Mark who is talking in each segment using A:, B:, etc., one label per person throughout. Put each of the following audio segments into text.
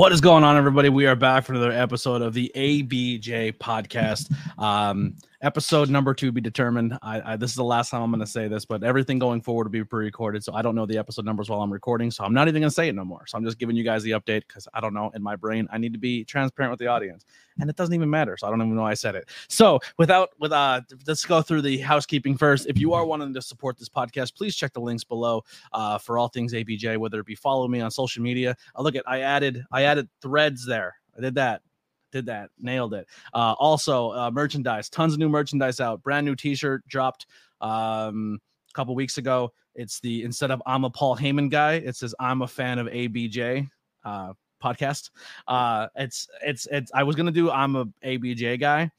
A: What is going on, everybody? We are back for another episode of the ABJ podcast. Um, episode number two be determined. I, I this is the last time I'm going to say this, but everything going forward will be pre-recorded, so I don't know the episode numbers while I'm recording, so I'm not even going to say it no more. So I'm just giving you guys the update because I don't know in my brain. I need to be transparent with the audience, and it doesn't even matter. So I don't even know I said it. So without with uh, let's go through the housekeeping first. If you are wanting to support this podcast, please check the links below uh, for all things ABJ. Whether it be follow me on social media. Uh, look at I added I added threads there. I did that did that nailed it. Uh also uh merchandise tons of new merchandise out brand new t-shirt dropped um a couple weeks ago. It's the instead of i'm a paul heyman guy it says i'm a fan of abj uh podcast. Uh it's it's it's i was gonna do i'm a abj guy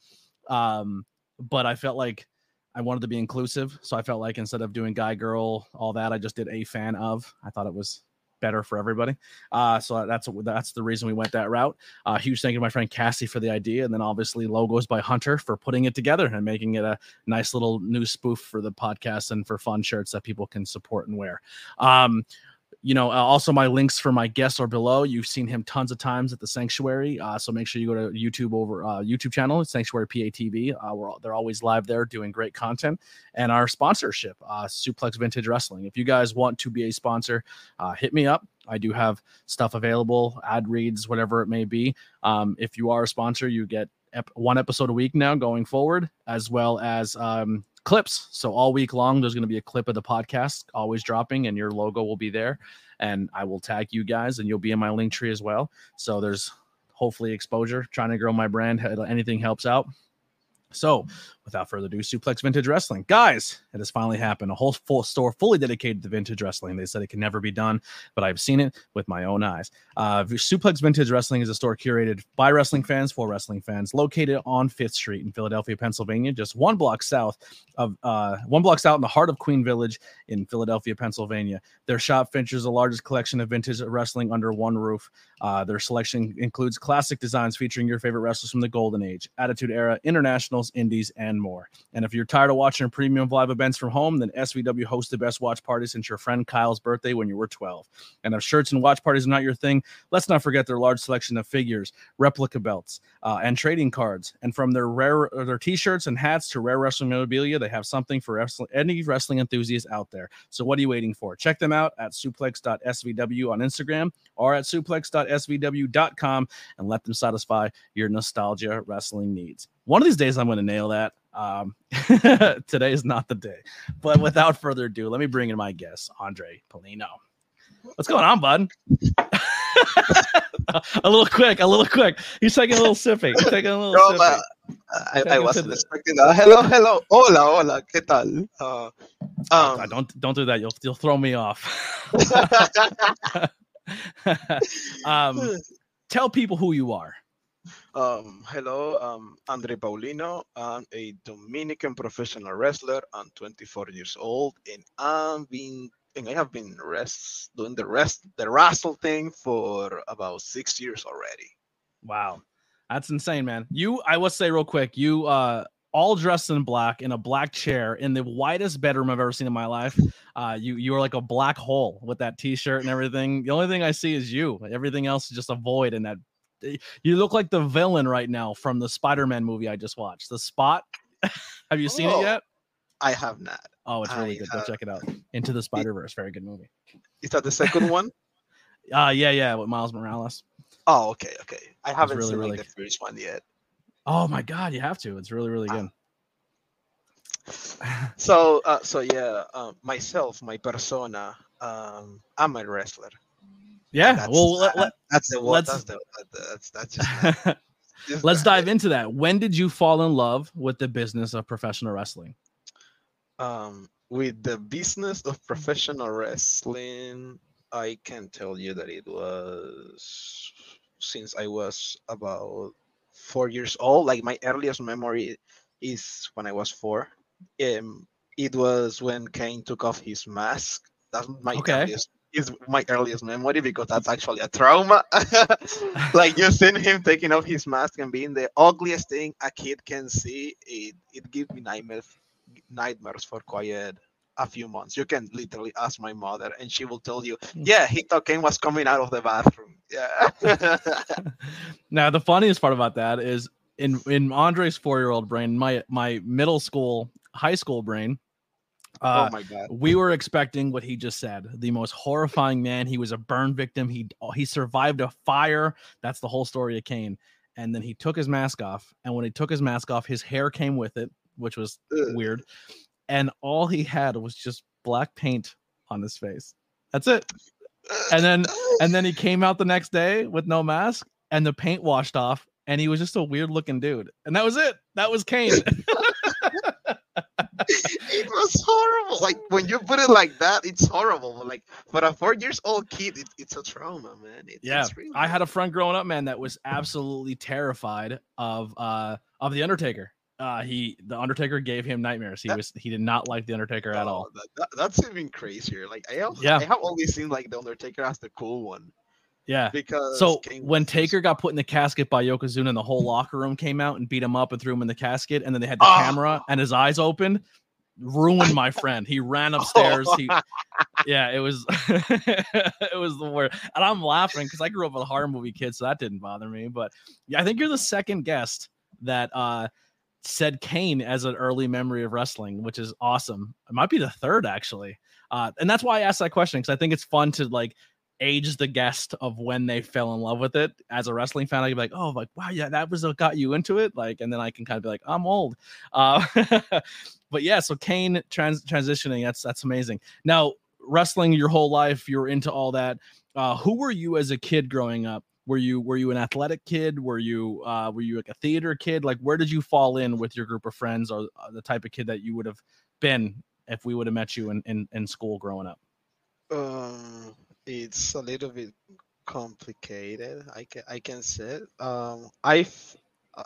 A: um but i felt like i wanted to be inclusive. So i felt like instead of doing guy girl all that i just did a fan of. I thought it was better for everybody. Uh, so that's that's the reason we went that route. Uh, huge thank you to my friend Cassie for the idea, and then obviously logos by Hunter for putting it together and making it a nice little new spoof for the podcast and for fun shirts that people can support and wear. Um, you know, uh, also my links for my guests are below. You've seen him tons of times at the Sanctuary, uh, so make sure you go to YouTube over uh, YouTube channel Sanctuary PATV. Uh, we're they're always live there doing great content, and our sponsorship, uh, Suplex Vintage Wrestling. If you guys want to be a sponsor, uh, hit me up. I do have stuff available, ad reads, whatever it may be. Um, if you are a sponsor, you get ep- one episode a week now going forward, as well as um, clips. So all week long, there's going to be a clip of the podcast always dropping, and your logo will be there. And I will tag you guys, and you'll be in my link tree as well. So there's hopefully exposure. Trying to grow my brand, anything helps out. So, without further ado, Suplex Vintage Wrestling. Guys, it has finally happened. A whole full store fully dedicated to vintage wrestling. They said it can never be done, but I've seen it with my own eyes. Uh, Suplex Vintage Wrestling is a store curated by wrestling fans for wrestling fans, located on Fifth Street in Philadelphia, Pennsylvania, just one block south of uh, one block south in the heart of Queen Village in Philadelphia, Pennsylvania. Their shop features the largest collection of vintage wrestling under one roof. Uh, their selection includes classic designs featuring your favorite wrestlers from the Golden Age, Attitude Era, Indies, and more. And if you're tired of watching premium live events from home, then SVW hosts the best watch party since your friend Kyle's birthday when you were 12. And if shirts and watch parties are not your thing, let's not forget their large selection of figures, replica belts, uh, and trading cards. And from their rare their t-shirts and hats to rare wrestling memorabilia, they have something for any wrestling enthusiast out there. So what are you waiting for? Check them out at suplex.svw on Instagram or at suplex.svw.com and let them satisfy your nostalgia wrestling needs. One of these days, I'm going to nail that. Um, today is not the day. But without further ado, let me bring in my guest, Andry Paulino. What's going on, bud? a little quick, a little quick. He's taking a little sippy. He's taking a little
B: Bro,
A: sippy.
B: uh, I, I wasn't expecting that. Hello, hello. Hola, hola. ¿Qué tal? Uh,
A: Uh,
B: um,
A: don't don't do that. You'll you'll throw me off. um, tell people who you are.
B: Um, hello, um, Andry Paulino. I'm a Dominican professional wrestler. I'm 24 years old, and I'm been and I have been rest doing the rest the wrestle thing for about six years already.
A: Wow, that's insane, man. You, I will say real quick, you uh all dressed in black in a black chair in the widest bedroom I've ever seen in my life. Uh, you you are like a black hole with that t-shirt and everything. The only thing I see is you. Everything else is just a void in that. You look like the villain right now from the Spider-Man movie I just watched. The Spot. Have you seen
B: Oh.
A: it yet?
B: I have not.
A: Oh, it's really
B: I
A: good. Go
B: have-
A: check it out. Into the Spider Verse. Very good movie.
B: Is that the second one?
A: Uh yeah, yeah, with Miles Morales.
B: Oh, okay, okay. I haven't
A: really,
B: seen like,
A: really
B: the first one yet.
A: Oh my god, you have to. It's really, really
B: Ah.
A: good.
B: So, uh, so yeah, uh, myself, my persona, um, I'm a wrestler.
A: Yeah.
B: That's,
A: well, let,
B: uh, that's the what.
A: let's-
B: That's the that's that's just.
A: let,
B: just
A: let's dive into that. When did you fall in love with the business of professional wrestling?
B: Um, with the business of professional wrestling, I can tell you that it was since I was about four years old. Like my earliest memory is when I was four. Um, it was when Kane took off his mask. That's my
A: Okay.
B: earliest. Is my earliest memory because that's actually a trauma. like you seen him taking off his mask and being the ugliest thing a kid can see. It it gives me nightmares nightmares for quite a few months. You can literally ask my mother, and she will tell you,
A: Hmm.
B: "Yeah, he thought Kane was coming out of the bathroom." Yeah.
A: now the funniest part about that is in in Andry's four year old brain, my my middle school, high school brain. Uh,
B: oh my god.
A: we were expecting what he just said the most horrifying man. He was a burn victim. He he survived a fire. That's the whole story of kane and then he took his mask off and when he took his mask off his hair came with it which was
B: Ugh.
A: weird. And all he had was just black paint on his face. That's it. And then and then he came out the next day with no mask and the paint washed off and he was just a weird looking dude. And that was it. That was kane
B: it was horrible. Like when you put it like that, it's horrible. But like for a four years old kid, it, it's a trauma, man. It,
A: Yeah,
B: it's really
A: I had a friend growing up, man, that was absolutely terrified of uh of the Undertaker. Uh he the Undertaker gave him nightmares. He
B: That-
A: was he did not like the Undertaker at
B: Oh,
A: all.
B: that- that- that's even crazier. Like I have,
A: Yeah.
B: I have always seen like the Undertaker as the cool one
A: Yeah.
B: because
A: So
B: Kane
A: when Taker got put in the casket by Yokozuna, and the whole locker room came out and beat him up and threw him in the casket, and then they had the
B: Ah.
A: camera and his eyes open, ruined my friend. He ran upstairs. He, yeah, it was it was the worst. And I'm laughing because I grew up with a horror movie kid, so that didn't bother me. But yeah, I think you're the second guest that uh said Kane as an early memory of wrestling, which is awesome. It might be the third actually. Uh, and that's why I asked that question because I think it's fun to like age the guest of when they fell in love with it. As a wrestling fan, I can be like, oh, like wow, yeah, that was what got you into it. Like, and then I can kind of be like, I'm old. Uh, but yeah, so Kane trans- transitioning, that's that's amazing. Now, wrestling your whole life, you're into all that. Uh, who were you as a kid growing up? Were you were you an athletic kid? Were you uh, were you like a theater kid? Like, where did you fall in with your group of friends, or uh, the type of kid that you would have been if we would have met you in, in in school growing up?
B: um, it's a little bit complicated. I can I can say. Um, I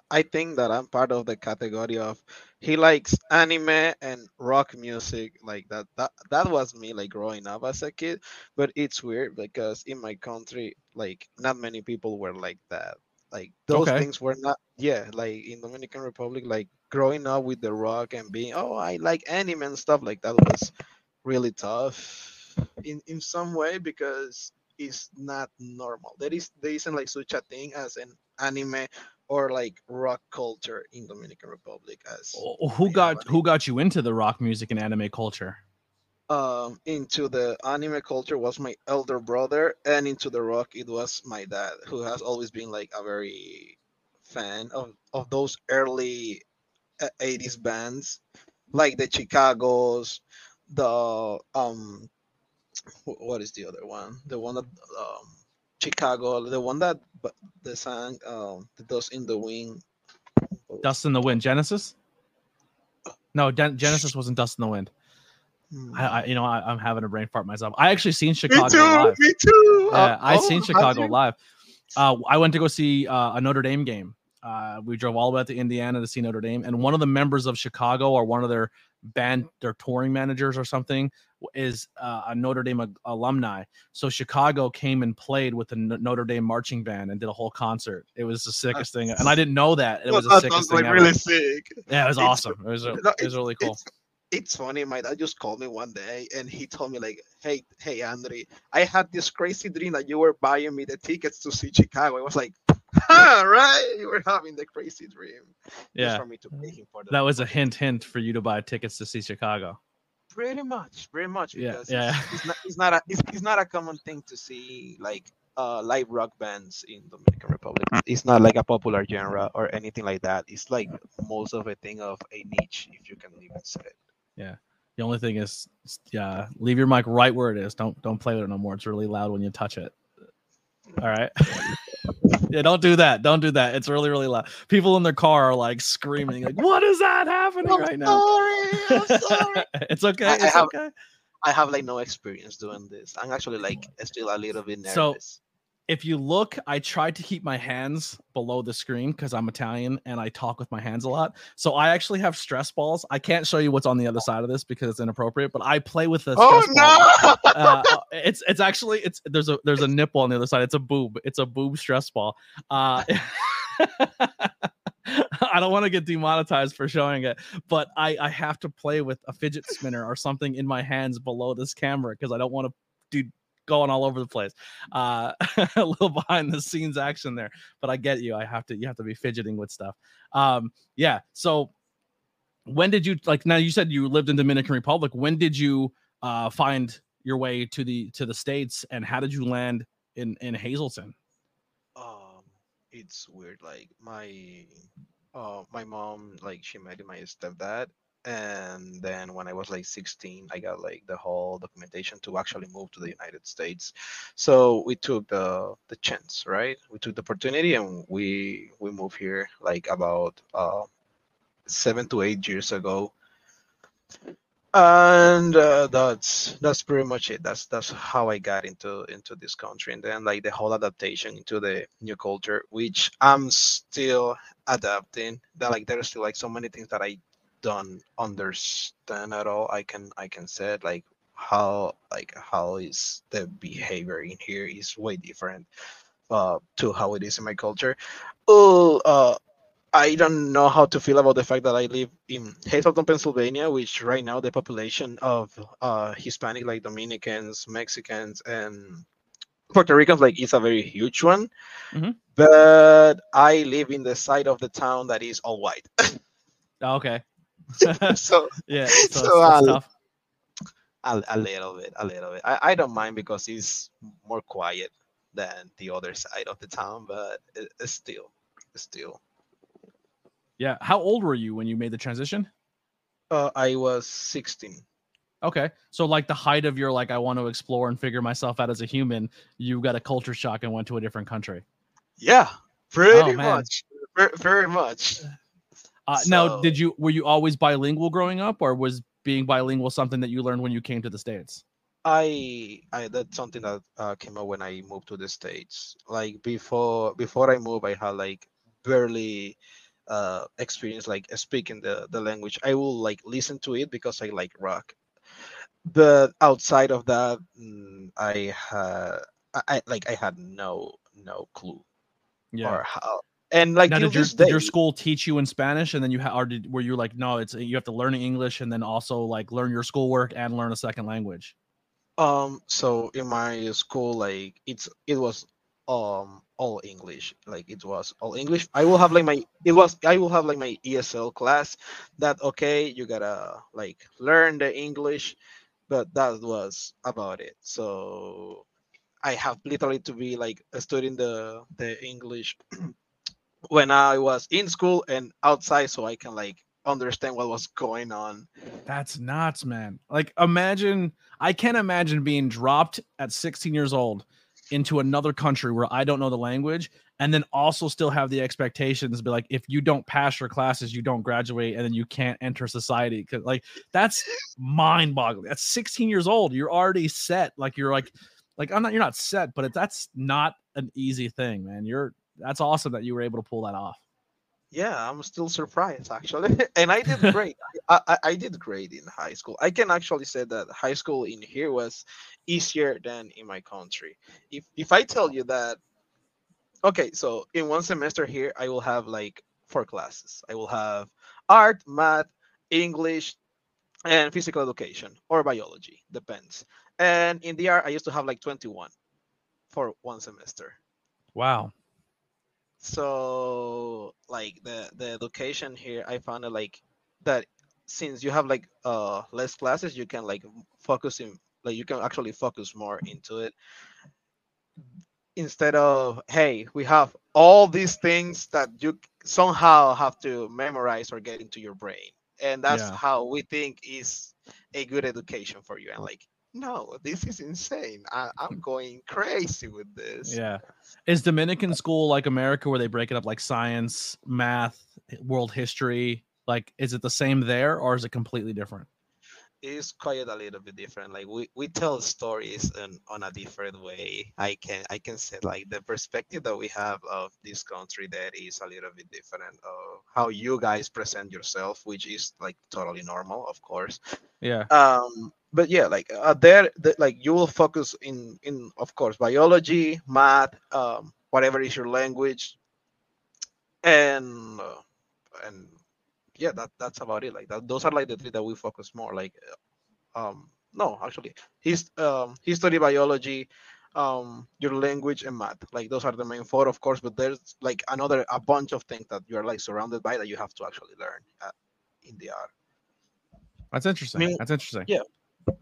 B: I think that I'm part of the category of he likes anime and rock music like that. That that was me like growing up as a kid. But it's weird because in my country, like not many people were like that. Like those
A: Okay.
B: things were not. Yeah, like in Dominican Republic, like growing up with the rock and being oh I like anime and stuff like that was really tough in in some way because it's not normal. There is there isn't like such a thing as an anime or like rock culture in Dominican Republic as
A: Oh, Who
B: I
A: got who got you into the rock music and anime culture?
B: um into the anime culture was my elder brother and into the rock it was my dad who has always been like a very fan of of those early uh, 80s bands like the Chicago's the um what is the other one the one that um Chicago the one that b- the song um the Dust in the Wind
A: Dust in the Wind, Genesis? No, Den- Genesis wasn't Dust in the Wind.
B: Hmm.
A: I, I you know, I, I'm having a brain fart myself. I actually seen
B: me
A: Chicago
B: too
A: live.
B: me too
A: Yeah,
B: Uh,
A: I
B: oh,
A: seen Chicago
B: you?
A: live. Uh, I went to go see uh, a Notre Dame game. Uh, we drove all the way out to Indiana to see Notre Dame, and one of the members of Chicago, or one of their band, their touring managers, or something, is uh, a Notre Dame alumni. So Chicago came and played with the Notre Dame marching band and did a whole concert. It was the sickest thing, and I didn't know that. It was the sickest
B: sounds
A: thing
B: like
A: ever.
B: really sick
A: Yeah, it was
B: It's-
A: awesome. It was,
B: No,
A: it was really cool.
B: It's, it's funny. My dad just called me one day and he told me like, "Hey, hey, Andry, I had this crazy dream that you were buying me the tickets to see Chicago." I was like, "Huh, right? You were having the crazy dream."
A: Yeah,
B: for me to pay him for the
A: that was a hint, hint for you to buy tickets to see Chicago.
B: pretty much, pretty much.
A: Yeah,
B: Because
A: yeah.
B: It's, it's not, it's not a, it's, it's not a common thing to see like uh live rock bands in Dominican Republic. It's not like a popular genre or anything like that. It's like most of a thing of a niche, if you can even say it. Yeah.
A: The only thing is, yeah, leave your mic right where it is. Don't don't play with it no more. It's really loud when you touch it. All right. yeah, don't do that. Don't do that. It's really really loud. People in their car are like screaming, like, "What is that happening
B: I'm
A: right now?"
B: sorry. I'm sorry.
A: it's okay.
B: I- I have-
A: okay.
B: I have like no experience doing this. I'm actually like still a little bit
A: So-
B: nervous.
A: If you look, I tried to keep my hands below the screen because I'm Italian and I talk with my hands a lot. So I actually have stress balls. I can't show you what's on the other side of this because it's inappropriate. But I play with this.
B: oh no!
A: uh, it's it's actually it's there's a there's a nipple on the other side. It's a boob. It's a boob stress ball. Uh, I don't want to get demonetized for showing it, but I I have to play with a fidget spinner or something in my hands below this camera because I don't want to do going all over the place. Uh, a little behind the scenes action there, but I get you. I have to you have to be fidgeting with stuff. Um, yeah. So when did you like? Now you said you lived in Dominican Republic. When did you uh, find your way to the to the states, and how did you land in in Hazleton?
B: Um, it's weird. Like my, uh, my mom, like she married my stepdad, and then when I was like 16, I got like the whole documentation to actually move to the United States. So we took the the chance, right? We took the opportunity, and we we moved here like about uh seven to eight years ago and uh, that's that's pretty much it that's that's how i got into into this country and then like the whole adaptation into the new culture which i'm still adapting that like there's still like so many things that i don't understand at all i can i can say it, like how like how is the behavior in here is way different uh to how it is in my culture oh uh I don't know how to feel about the fact that I live in Hazleton, Pennsylvania, which right now the population of uh, Hispanic, like Dominicans, Mexicans, and Puerto Ricans, like is a very huge one.
A: Mm-hmm.
B: But I live in the side of the town that is all white.
A: Oh, okay.
B: so
A: yeah, so,
B: So, uh,
A: tough.
B: a, a little bit, a little bit. I, I don't mind because it's more quiet than the other side of the town, but it, it's still, it's still.
A: Yeah. How old were you when you made the transition?
B: Uh, I was 16.
A: Okay. So like the height of your like I want to explore and figure myself out as a human, you got a culture shock and went to a different country.
B: Yeah, pretty
A: Oh,
B: much, very, very much.
A: Uh, now, did you were you always bilingual growing up, or was being bilingual something that you learned when you came to the states?
B: I, I that's something that uh, came up when I moved to the states. Like before, before I moved, I had like barely uh experience like speaking the the language. I will like listen to it because I like rock. But outside of that, mm, I had I, I like I had no no clue
A: Yeah.
B: or how. And like
A: now, did your did your school teach you in Spanish, and then you ha- or did were you like no, it's you have to learn English and then also like learn your schoolwork and learn a second language?
B: Um, so in my school, like it's it was um all English. Like it was all English. I will have like my it was I will have like my ESL class that okay, you gotta like learn the English, but that was about it. So I have literally to be like studying the the English when I was in school and outside so I can like understand what was going on.
A: That's nuts, man. Like imagine I can't imagine being dropped at 16 years old into another country where I don't know the language and then also still have the expectations be like if you don't pass your classes you don't graduate and then you can't enter society cuz like that's mind-boggling. That's 16 years old. You're already set like you're like like I'm not you're not set but that's not an easy thing, man. You're that's awesome that you were able to pull that off.
B: Yeah, I'm still surprised actually, and I did great. I, I, I did great in high school. I can actually say that high school in here was easier than in my country. If if I tell you that, okay, so in one semester here I will have like four classes. I will have art, math, English, and physical education or biology, depends. And in the art I used to have like 21 for one semester.
A: Wow.
B: So like the the education here i found it like that since you have like uh less classes you can like focus in like you can actually focus more into it. Instead of hey we have all these things that you somehow have to memorize or get into your brain. And that's
A: Yeah.
B: how we think is a good education for you. And like no this is insane I, i'm hmm. going crazy with this
A: Yeah. Is Dominican school like America where they break it up like science, math, world history? Like, is it the same there or is it completely different?
B: Is quite a little bit different. Like we, we tell stories in, on a different way. I can i can say like the perspective that we have of this country that is a little bit different of how you guys present yourself which is like totally normal of course.
A: Yeah.
B: um but yeah like uh, there the, like you will focus in in of course biology math um whatever is your language and uh, and yeah that that's about it like that those are like the three that we focus more like uh, um no, actually, his um, history, biology, um, your language, and math. Like those are the main four, of course. But there's like another a bunch of things that you're like surrounded by that you have to actually learn uh, in the art.
A: That's interesting.
B: mean,
A: That's interesting.
B: yeah,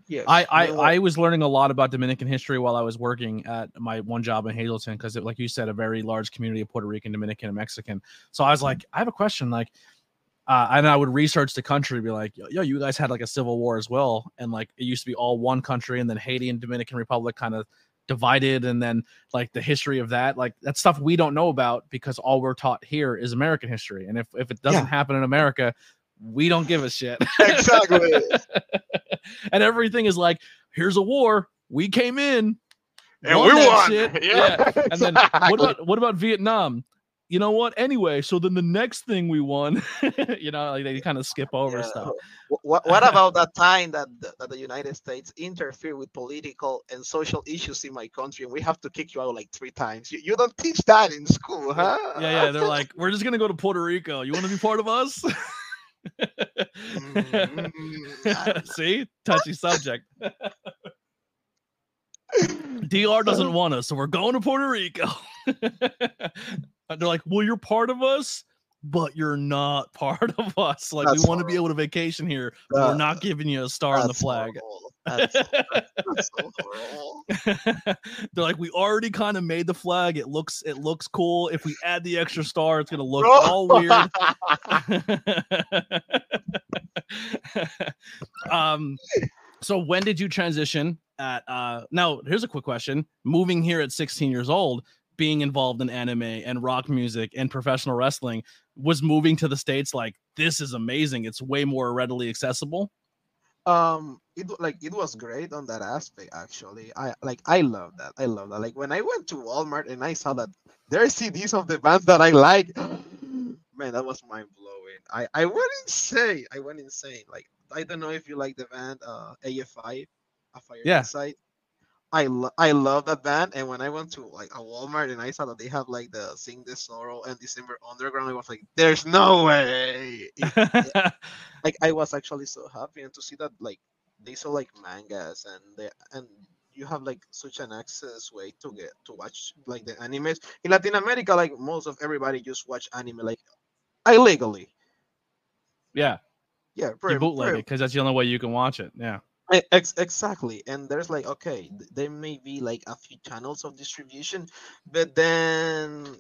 B: Yeah,
A: I, I,
B: you know?
A: I was learning a lot about Dominican history while I was working at my one job in Hazleton because, like you said, a very large community of Puerto Rican, Dominican, and Mexican. So I was like, I have a question. Like, uh, and I would research the country, be like, yo, you guys had like a civil war as well, and like it used to be all one country, and then Haiti and Dominican Republic kind of divided, and then like the history of that, like that's stuff we don't know about because all we're taught here is American history, and if if it doesn't
B: Yeah.
A: happen in America, we don't give a shit.
B: exactly.
A: and everything is like, here's a war. We came in.
B: and we won.
A: shit.
B: Yeah.
A: And then what about what about Vietnam? You know what? Anyway, so then the next thing we won, you know, like they kind of skip over
B: Yeah.
A: stuff.
B: What, what about that time that the, that the United States interfere with political and social issues in my country, and we have to kick you out like three times? You, you don't teach that in school, huh?
A: Yeah, yeah. They're like, we're just gonna go to Puerto Rico. You want to be part of us?
B: Mm,
A: See, touchy subject. DR doesn't want us, so we're going to Puerto Rico. And They're like, well, you're part of us, but you're not part of us. Like,
B: That's
A: we want to be able to vacation here. but we're
B: Uh,
A: not giving you a star on the flag.
B: horrible. That's, that's so.
A: They're like, we already kind of made the flag. It looks it looks cool. If we add the extra star, it's gonna look all weird. um so when did you transition at uh now here's a quick question moving here at 16 years old being involved in anime and rock music and professional wrestling was moving to the states like this is amazing. It's way more readily accessible.
B: Um it like it was great on that aspect actually. I like i love that. I love that. Like when i went to walmart and i saw that there are cds of the bands that i like man that was mind-blowing. I i went insane. I went insane. Like i don't know if you like the band uh afi a fire
A: Yeah.
B: Inside. I, lo- I love that band and when I went to like a Walmart and I saw that they have like the Sing the Sorrow and December Underground I was like there's no way! Like I was actually so happy and to see that like they saw like mangas and they and you have like such an access way to get to watch like the animes. In Latin America like most of everybody just watch anime like illegally.
A: Yeah.
B: Yeah
A: you
B: pretty,
A: bootleg it because that's the only way you can watch it yeah
B: E- Ex- exactly and there's like okay th- there may be like a few channels of distribution but then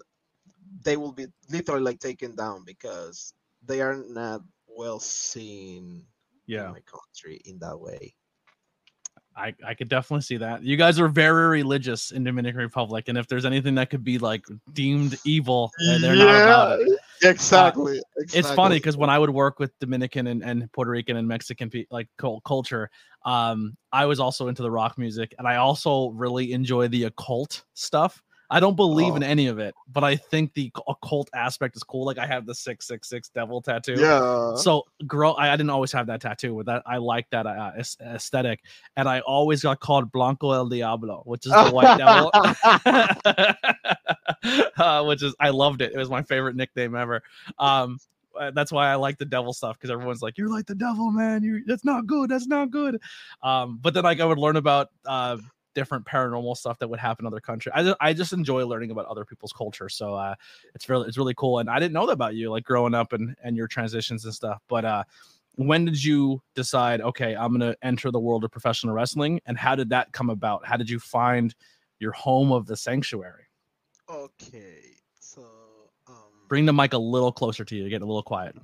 B: they will be literally like taken down because they are not well seen
A: yeah
B: in my country in that way
A: I, I could definitely see that. You guys are very religious in Dominican Republic, and if there's anything that could be like deemed evil, uh, they're not about it.
B: Exactly.
A: It's funny because when I would work with Dominican and, and Puerto Rican and Mexican pe- like culture, um, I was also into the rock music, and I also really enjoy the occult stuff. I don't believe in
B: Oh.
A: any of it, but I think the occult aspect is cool. Like I have the six six six devil tattoo.
B: yeah.
A: So grow. I, I didn't always have that tattoo, but that I like that uh, aesthetic, and I always got called Blanco el Diablo, which is the white devil. uh, which is I loved it. It was my favorite nickname ever. Um, uh, that's why I like the devil stuff because everyone's like, "You're like the devil, man. You that's not good. That's not good." Um, but then like I would learn about uh different paranormal stuff that would happen in other countries. I just, I just enjoy learning about other people's culture. So uh, it's really it's really cool. And I didn't know that about you, like growing up and and your transitions and stuff. But uh, when did you decide? Okay, I'm gonna enter the world of professional wrestling, and how did that come about? How did you find your home of the sanctuary?
B: okay. So um
A: Bring the mic a little closer to you. Get a little quiet.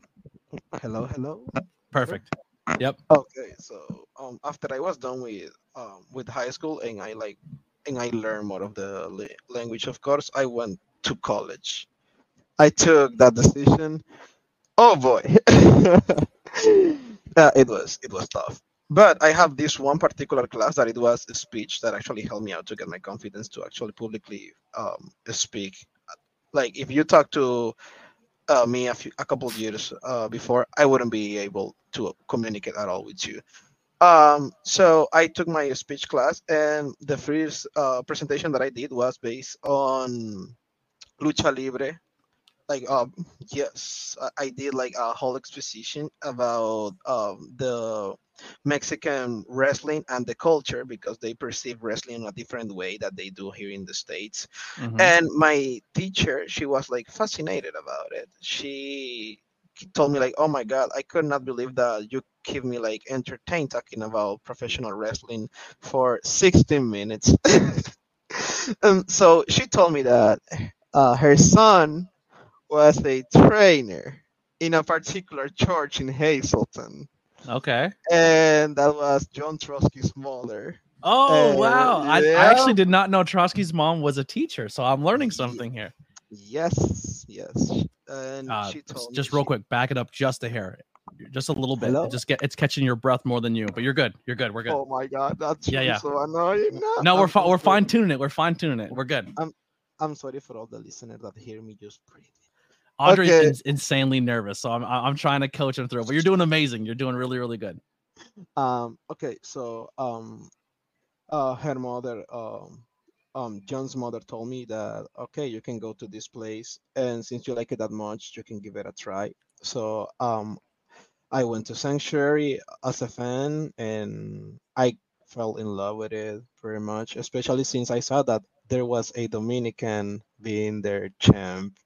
B: hello, hello.
A: Perfect.
B: Okay, so um after I was done with um with high school and I like and I learned more of the la- language of course, I went to college. I took that decision. Oh boy. uh, it was it was tough. But I have this one particular class that it was a speech that actually helped me out to get my confidence to actually publicly um, speak. Like if you talk to uh, me a, few, a couple of years uh, before, I wouldn't be able to communicate at all with you. Um, so I took my speech class, and the first uh, presentation that I did was based on lucha libre like um yes I- did like a whole exposition about um the mexican wrestling and the culture because they perceive wrestling in a different way that they do here in the states.
A: Mhm.
B: and my teacher she was like fascinated about it. She told me like oh my god i could not believe that you keep me like entertained talking about professional wrestling for 16 minutes. And so she told me that uh, her son was a trainer in a particular church in Hazleton,
A: Okay.
B: and that was John Trotsky's mother.
A: Oh wow! I, I actually did not know Trotsky's mom was a teacher, so I'm learning something here.
B: Yes, yes, and
A: Uh,
B: she told
A: just real
B: she-
A: quick, back it up just a hair, just a little bit.
B: Hello?
A: Just get it's catching your breath more than you, but you're good. You're good. We're good.
B: Oh my God, that's
A: Yeah, yeah.
B: so annoying.
A: no, we're
B: I'm
A: fi- we're fine tuning it. We're fine tuning it. We're good.
B: I'm I'm sorry for all the listeners that hear me just breathe.
A: Andry's
B: Okay.
A: ins- insanely nervous, so I'm I'm trying to coach him through. But you're doing amazing. You're doing really really good.
B: Um, okay, so um, uh, her mother, um, um, John's mother told me that okay, you can go to this place, and since you like it that much, you can give it a try. So um, I went to Sanctuary as a fan, and I fell in love with it very much, especially since I saw that there was a Dominican being their champ.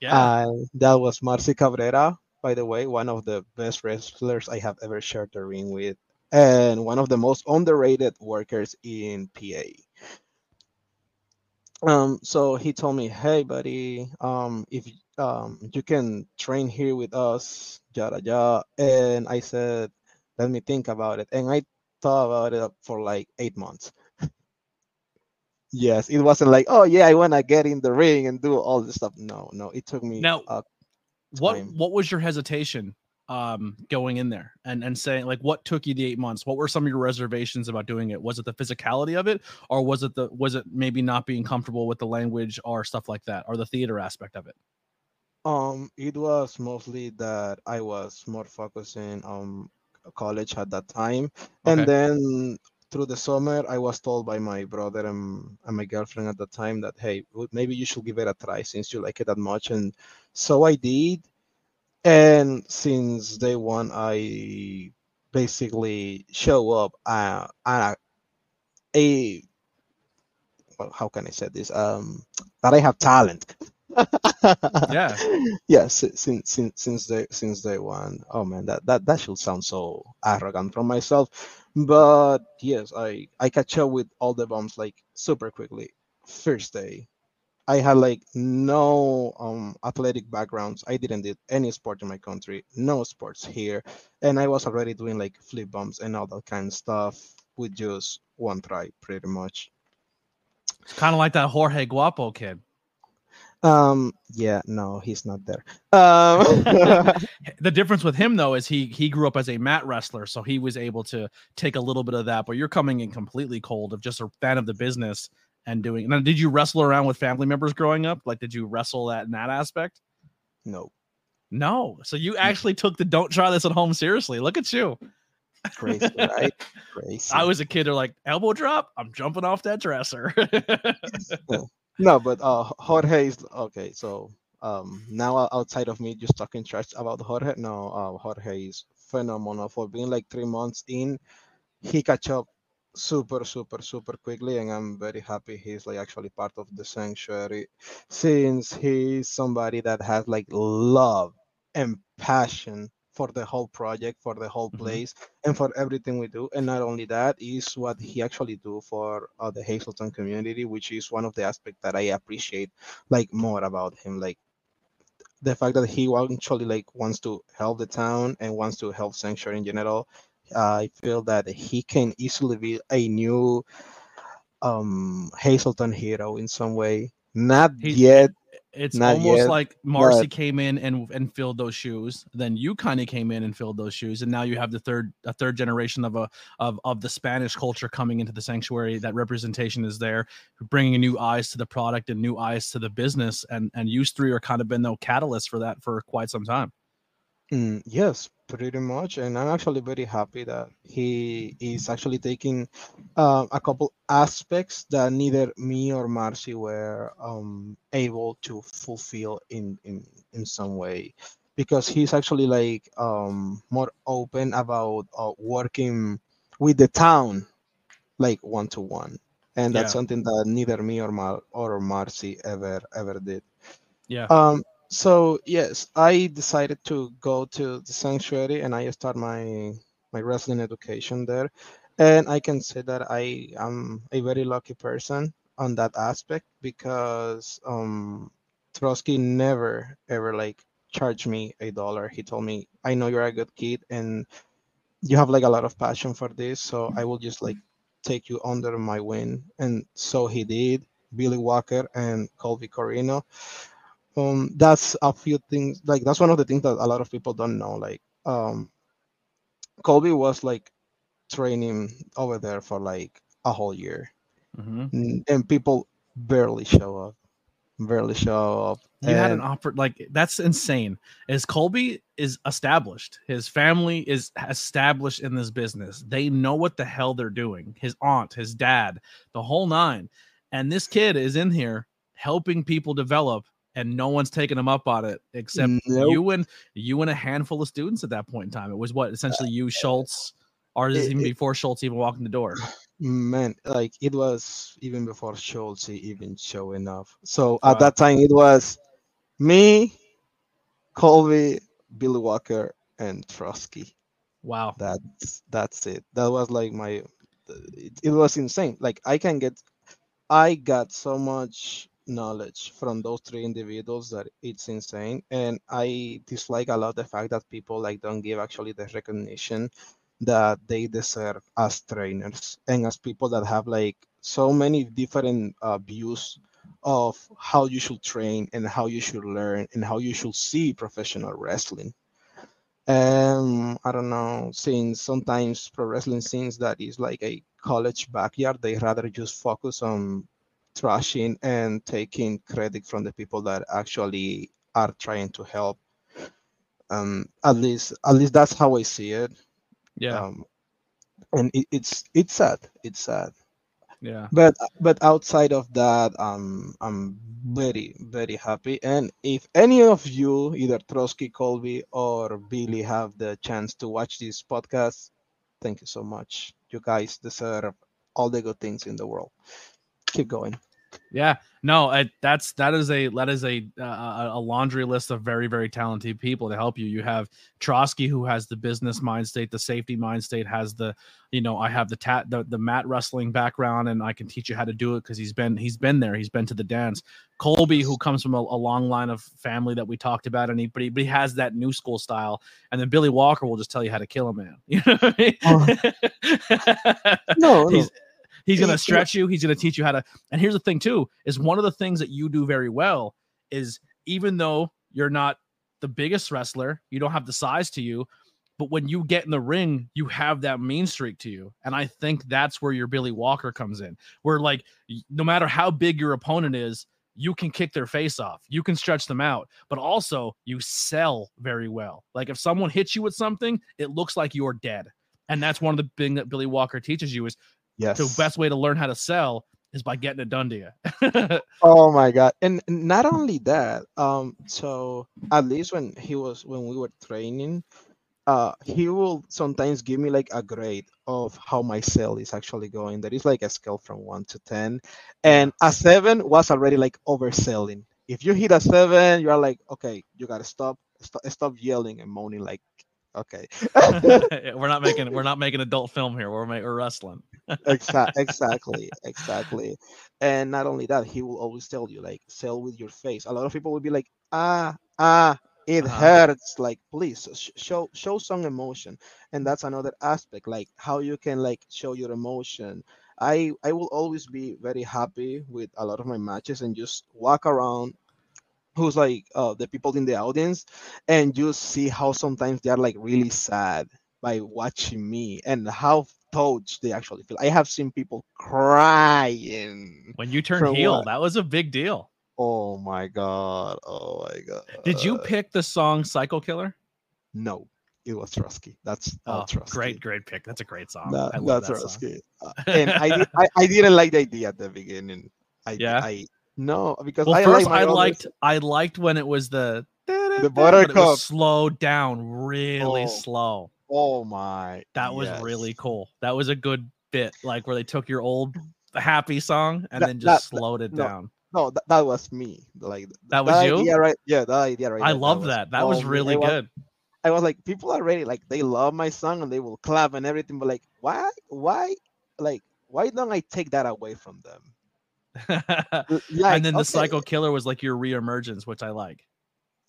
A: Yeah.
B: And that was Marcy Cabrera, by the way, one of the best wrestlers I have ever shared the ring with, and one of the most underrated workers in PA. Um, so he told me, "Hey, buddy, um, if um you can train here with us, yada yada," and I said, "Let me think about it," and I thought about it for like eight months. Yes, it wasn't like, oh yeah, I want to get in the ring and do all this stuff. No, no, it took me.
A: Now,
B: uh,
A: what what was your hesitation um going in there and and saying like what took you the eight months what were some of your reservations about doing it was it the physicality of it or was it the was it maybe not being comfortable with the language or stuff like that or the theater aspect of it
B: Um, it was mostly that I was more focusing on college at that time,
A: Okay.
B: and then through the summer, I was told by my brother and, and my girlfriend at the time that hey, maybe you should give it a try since you like it that much, and so I did. And since day one, I basically show up uh, a well, how can I say this? Um, that I have talent.
A: Yeah.
B: Yeah. since since since day since day one. Oh man, that that that should sound so arrogant from myself, but yes, I I catch up with all the bombs like super quickly. First day, I had like no um athletic backgrounds. I didn't did any sport in my country, no sports here, and I was already doing like flip bumps and all that kind of stuff with just one try, pretty much.
A: it's kind of like that jorge guapo kid
B: Um, yeah, no, he's not there. Um,
A: the difference with him though is he he grew up as a mat wrestler so he was able to take a little bit of that but you're coming in completely cold of just a fan of the business and doing now did you wrestle around with family members growing up? Like did you wrestle that in that aspect?
B: No,
A: no. So you actually took the don't try this at home seriously. Look at you.
B: Crazy, right? Crazy.
A: i was a kid they're like elbow drop? I'm jumping off that dresser
B: No, but uh, Jorge is okay. So um, now outside of me just talking trash about Jorge, no, uh, Jorge is phenomenal for being like three months in. He catch up super, super, super quickly, and I'm very happy he's like actually part of the sanctuary, since he's somebody that has like love and passion for the whole project, for the whole
A: Mhm.
B: place, and for everything we do. And not only that is what he actually do for uh, the Hazleton community, which is one of the aspects that I appreciate like more about him. Like the fact that he actually like wants to help the town and wants to help Sanctuary in general. I feel that he can easily be a new um Hazleton hero in some way. Not
A: He-
B: yet.
A: It's
B: Not
A: almost
B: yet,
A: like marcy
B: but-
A: came in and and filled those shoes then you kind of came in and filled those shoes and now you have the third a third generation of a of of the spanish culture coming into the sanctuary that representation is there bringing new eyes to the product and new eyes to the business and and you three are kind of been the catalyst for that for quite some time.
B: Mm, yes, pretty much, and I'm actually very happy that he is actually taking uh, a couple aspects that neither me or Marcy were um, able to fulfill in, in in some way, because he's actually like um, more open about uh, working with the town, like one to one, and that's
A: Yeah.
B: something that neither me or Mar or Marcy ever ever did.
A: Yeah.
B: Um, so yes, I decided to go to the sanctuary and I start my my wrestling education there. And I can say that I am a very lucky person on that aspect because um Trotsky never ever like charged me a dollar. He told me, I know you're a good kid and you have like a lot of passion for this, so I will just like take you under my wing. And so he did. Billy Walker and Colby Corino um that's a few things like that's one of the things that a lot of people don't know like um colby was like training over there for like a whole year
A: hmm
B: and people barely show up barely show up
A: You had an offer like that's insane. Is Colby is established. His family is established in this business. They know what the hell they're doing. His aunt, his dad, the whole nine. And this kid is in here helping people develop and no one's taking them up on it except
B: Nope.
A: you and you and a handful of students at that point in time. It was what essentially you, uh, Schultz, or
B: it-
A: even
B: it-
A: before Schultz even walked in the door?
B: man like it was even before schultz even showing up so at that time it was me colby billy walker and trotsky
A: Wow.
B: that's that's it that was like my it, it was insane like i can get i got so much knowledge from those three individuals that it's insane. And i dislike a lot the fact that people like don't give actually the recognition that they deserve as trainers and as people that have like so many different uh, views of how you should train and how you should learn and how you should see professional wrestling. Um i don't know since sometimes pro wrestling seems that is like a college backyard they rather just focus on trashing and taking credit from the people that actually are trying to help. Um at least at least that's how i see it.
A: Yeah.
B: um and it, it's it's sad. It's sad.
A: Yeah.
B: but but outside of that um i'm very very happy. And if any of you either trotsky colby or billy have the chance to watch this podcast thank you so much. You guys deserve all the good things in the world. Keep going
A: Yeah, no, I, that's that is a that is a uh, a laundry list of very very talented people to help you. You have Trotsky who has the business mind state, the safety mind state, has the you know I have the tat the, the mat wrestling background, and I can teach you how to do it because he's been he's been there, he's been to the dance. Colby who comes from a, a long line of family that we talked about, and he but, he but he has that new school style, and then Billy Walker will just tell you how to kill a man. You know what I mean?
B: no, no.
A: He's- He's gonna stretch you. He's gonna teach you how to. And here's the thing too: is one of the things that you do very well is even though you're not the biggest wrestler, you don't have the size to you, but when you get in the ring, you have that mean streak to you. And I think that's where your Billy Walker comes in. Where like no matter how big your opponent is, you can kick their face off. You can stretch them out, but also you sell very well. Like if someone hits you with something, it looks like you're dead. And that's one of the things that Billy Walker teaches you is
B: yes
A: the best way to learn how to sell is by getting it done to you.
B: Oh my god. And not only that, um, so at least when he was when we were training, uh he will sometimes give me like a grade of how my sale is actually going. There is like a scale from one to ten. And a seven was already like overselling. If you hit a seven, you are like, okay, you gotta stop, stop, stop yelling and moaning like okay.
A: we're not making we're not making adult film here. We're we're wrestling.
B: Exa- exactly exactly. And not only that he will always tell you like sell with your face. A lot of people will be like ah ah it
A: Uh-huh.
B: hurts. Like please sh- show show some emotion. And that's another aspect like how you can like show your emotion. I i will always be very happy with a lot of my matches and just walk around who's like uh, the people in the audience and just see how sometimes they are like really sad by watching me and how touched they actually feel. I have seen people crying.
A: When you turn heel,
B: what?
A: that was a big deal.
B: Oh my god! Oh my god!
A: Did you pick the song "Psycho Killer?
B: No, it was Trotsky. That's all
A: Oh,
B: Trotsky.
A: great, great pick. That's a great song.
B: That-
A: I love
B: that's
A: that song.
B: Uh, and I, did, I I didn't like the idea at the beginning. I
A: Yeah?
B: I no because
A: Well,
B: I
A: first
B: like my
A: I
B: other
A: liked
B: s-
A: I liked when it was the but it
B: Buttercup.
A: slowed down really
B: Oh,
A: slow.
B: Oh my!
A: That was
B: yes.
A: really cool. That was a good bit, like where they took your old happy song and
B: That-
A: then just
B: that-
A: slowed it
B: no,
A: down.
B: No, that, that was me. Like
A: That was you?
B: Idea, right? Yeah, that idea right.
A: I love that. That
B: all
A: was really
B: was-
A: good.
B: I was like, people are ready. Like they love my song and they will clap and everything. But like, why? Why? Like, why don't I take that away from them? Like,
A: and then the Psycho Killer was like your reemergence, which I like.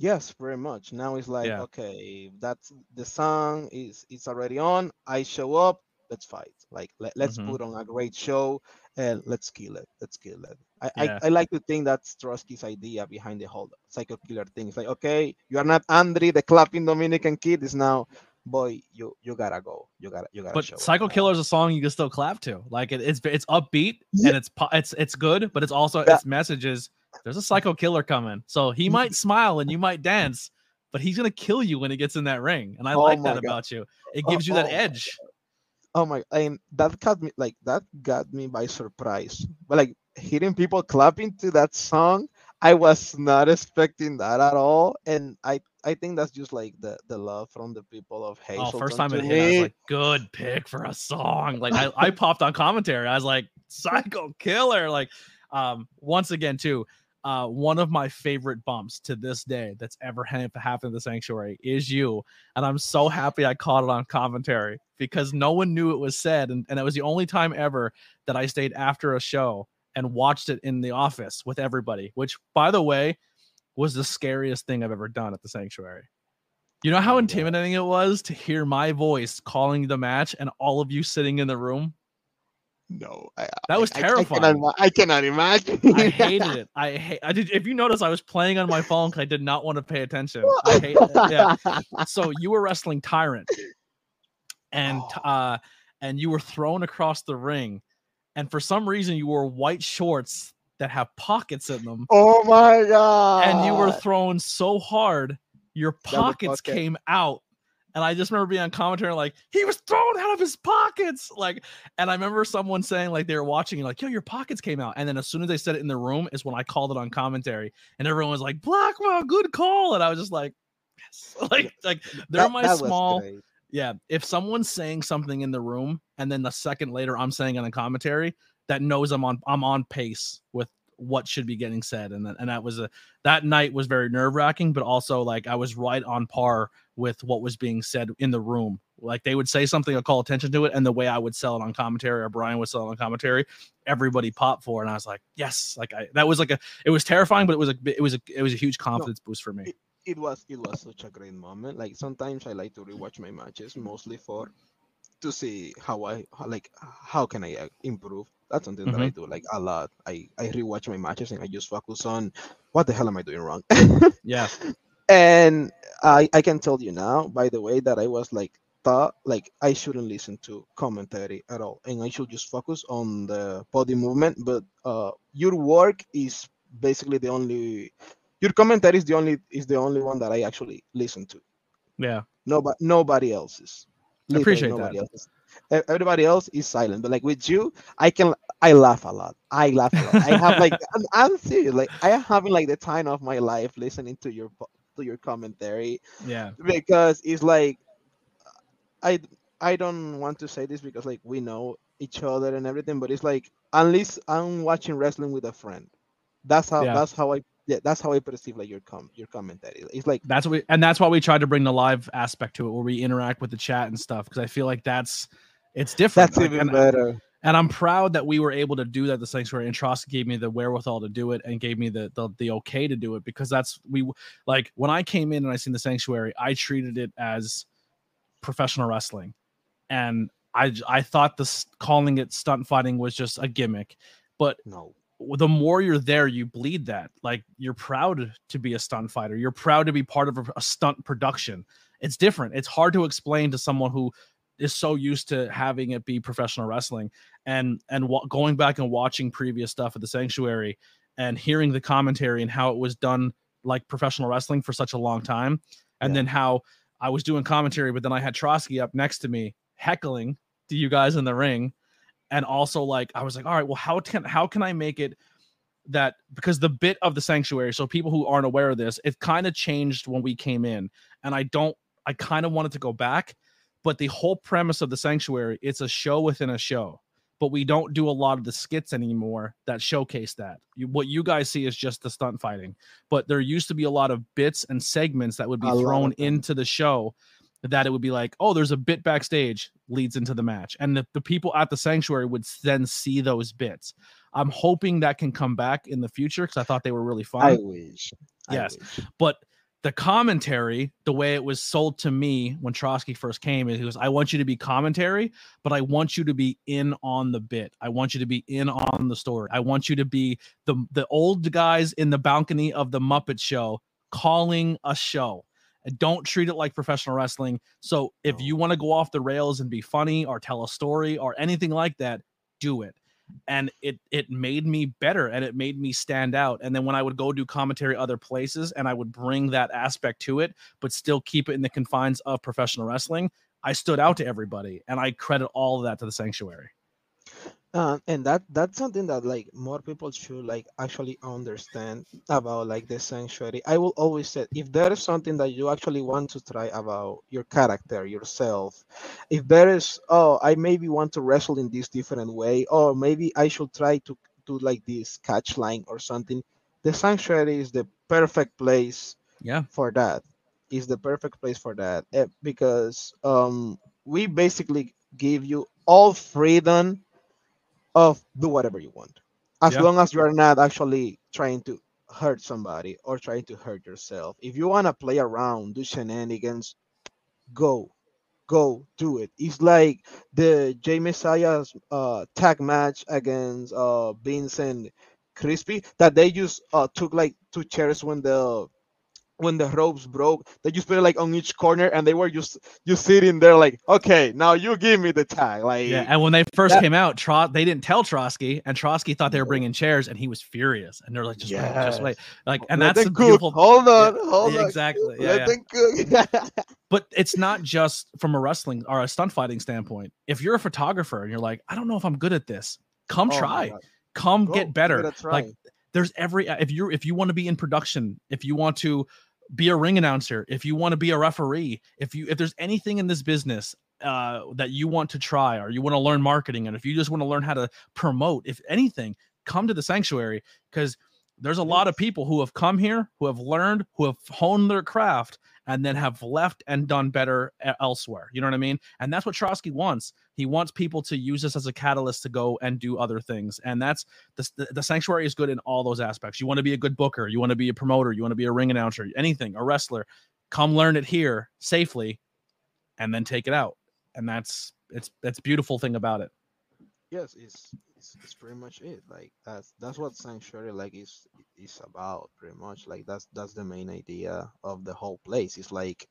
B: Yes, very much. Now it's like,
A: Yeah.
B: okay, that's the song is it's already on. I show up. Let's fight. Like let, let's
A: Mhm.
B: put on a great show and let's kill it. Let's kill it. I,
A: Yeah.
B: I, I like to think that's Trotsky's idea behind the whole psycho killer thing. It's like, okay, you are not Andry, the clapping Dominican kid. Is now, boy, you you gotta go. You gotta you gotta.
A: But
B: show
A: Psycho
B: now."
A: Killer is a song you can still clap to. Like it, it's it's upbeat
B: Yeah.
A: and it's it's it's good, but it's also
B: That-
A: its message is there's a Psycho Killer coming. So he might smile and you might dance, but he's gonna kill you when he gets in that ring. And I
B: Oh
A: like that
B: God.
A: about you. It
B: Oh,
A: gives you that
B: oh my
A: edge.
B: Oh my! And that got me like that got me by surprise. But like hearing people clapping to that song, I was not expecting that at all. And I I think that's just like the the love from the people of
A: Oh, first time it hit, I was
B: me.
A: like, good pick for a song. Like I, I popped on commentary. I was like, Psycho Killer. Like, um, once again, too, uh, one of my favorite bumps to this day that's ever ha- happened in the sanctuary is you. And I'm so happy I caught it on commentary because no one knew it was said. And, and it was the only time ever that I stayed after a show and watched it in the office with everybody, which by the way, was the scariest thing I've ever done at the sanctuary. You know how
B: Oh,
A: intimidating it was to hear my voice calling the match and all of you sitting in the room?
B: No, I,
A: That was
B: I- I, cannot,
A: terrifying.
B: I cannot imagine.
A: I hated it. I hate. I did. If you notice, I was playing on my phone because I did not want to pay attention. I hate. Yeah. So you were wrestling Tyrant, and
B: Oh.
A: uh, and you were thrown across the ring, and for some reason you wore white shorts that have pockets in them,
B: Oh my god!
A: and you were thrown so hard your pockets came out. And I just remember being on commentary like he was thrown out of his pockets, like. And I remember someone saying like they were watching and like, "Yo, your pockets came out." And then as soon as they said it in the room, is when I called it on commentary, and everyone was like, "Blackwell, good call." And I was just like, "Yes." Like, like they're
B: That-
A: my
B: that
A: small yeah, if someone's saying something in the room and then the second later I'm saying it on the commentary, that knows I'm on I'm on pace with what should be getting said. And that, and that was a that night was very nerve wracking, but also like I was right on par with what was being said in the room. Like they would say something, I'll call attention to it, and the way I would sell it on commentary or Brian would sell it on commentary, everybody popped for, it. and I was like, yes, like I that was like a it was terrifying, but it was a it was a it was a huge confidence boost for me.
B: it was it was such a great moment. Like sometimes I like to rewatch my matches mostly for to see how I like how can I uh, improve. That's something that I
A: Mm-hmm.
B: do like a lot. I I rewatch my matches and I just focus on what the hell am I doing wrong.
A: Yeah.
B: and I I can tell you now, by the way, that I was like thought like I shouldn't listen to commentary at all, and I should just focus on the body movement. But uh, your work is basically the only your commentary is the only is the only one that I actually listen to.
A: Yeah.
B: Nobody nobody else's.
A: I appreciate
B: nobody
A: that.
B: else's. Everybody else is silent, but like with you, I can I laugh a lot. I laugh a lot. I have like I'm, I'm serious. Like I am having like the time of my life listening to your to your commentary
A: Yeah.
B: because it's like I I don't want to say this because like we know each other and everything, but it's like unless I'm watching wrestling with a friend. That's how
A: Yeah.
B: that's how I yeah that's how I perceive like your com your commentary. It's like
A: that's what we and that's why we tried to bring the live aspect to it where we interact with the chat and stuff because i feel like that's it's different
B: that's
A: Like,
B: even better.
A: And i'm proud that we were able to do that the sanctuary and Trotsky gave me the wherewithal to do it and gave me the, the the okay to do it because that's we like when i came in and i seen the sanctuary i treated it as professional wrestling and I I thought this calling it stunt fighting was just a gimmick but
B: No.
A: the more you're there, you bleed that. Like you're proud to be a stunt fighter. You're proud to be part of a, a stunt production. It's different. It's hard to explain to someone who is so used to having it be professional wrestling and and going back and watching previous stuff at the sanctuary and hearing the commentary and how it was done like professional wrestling for such a long time and
B: Yeah.
A: then how I was doing commentary, but then I had Trotsky up next to me heckling to you guys in the ring, and also like I was like, all right, well, how can how can I make it that because the bit of the sanctuary, so people who aren't aware of this, it kind of changed when we came in, and I don't, I kind of wanted to go back, but the whole premise of the sanctuary, it's a show within a show but we don't do a lot of the skits anymore that showcase that. You, what you guys see is just the stunt fighting, but there used to be a lot of bits and segments that would be
B: lot
A: thrown into the show that it would be like, oh, there's a bit backstage leads into the match. And the, the people at the sanctuary would then see those bits. I'm hoping that can come back in the future because I thought they were really fun
B: I wish. I
A: Yes.
B: wish.
A: but the commentary, the way it was sold to me when Trotsky first came, is he goes, I want you to be commentary, but I want you to be in on the bit. I want you to be in on the story. I want you to be the the old guys in the balcony of the Muppet Show calling a show. Don't treat it like professional wrestling. So if you want to go off the rails and be funny or tell a story or anything like that, do it and it it made me better and it made me stand out and then when i would go do commentary other places and i would bring that aspect to it but still keep it in the confines of professional wrestling i stood out to everybody and i credit all of that to the sanctuary
B: Uh, and that that's something that like more people should like actually understand about like the sanctuary. I will always say if there is something that you actually want to try about your character, yourself, if there is oh I maybe want to wrestle in this different way, or maybe I should try to do like this catch line or something, the sanctuary is the perfect place
A: yeah.
B: for that. Is the perfect place for that. Eh, because um we basically give you all freedom of do whatever you want. As
A: Yeah.
B: long as you are not actually trying to hurt somebody or trying to hurt yourself. If you want to play around do shenanigans go go do it. It's like the Jay Messiah's uh tag match against uh Vincent Crispy that they just uh took like two chairs when the when the ropes broke they just put it like on each corner and they were just just sitting there like okay now you give me the tag like
A: yeah and when they first
B: that-
A: came out Trot they didn't tell Trotsky and Trotsky thought they were bringing chairs and he was furious and they're like just wait just wait like and
B: let
A: that's the
B: cook.
A: beautiful
B: hold on
A: Yeah,
B: hold
A: yeah,
B: on
A: exactly yeah, yeah. but it's not just from a wrestling or a stunt fighting standpoint. If you're a photographer and you're like, I don't know if I'm good at this, come
B: Oh
A: try, come
B: Go,
A: get better.
B: it a try.
A: Like there's every if you're if you want to be in production, if you want to be a ring announcer, if you want to be a referee, if you if there's anything in this business uh that you want to try or you want to learn marketing and if you just want to learn how to promote, if anything, come to the sanctuary because there's a lot of people who have come here, who have learned, who have honed their craft, and then have left and done better elsewhere. You know what I mean? And that's what Trotsky wants. He wants people to use this as a catalyst to go and do other things. And that's the, the, the sanctuary is good in all those aspects. You want to be a good booker, you want to be a promoter, you want to be a ring announcer, anything, a wrestler. Come learn it here safely, and then take it out. And that's it's that's beautiful thing about it.
B: yes it's, it's it's pretty much it like that's that's what sanctuary like is is about pretty much like that's that's the main idea of the whole place it's like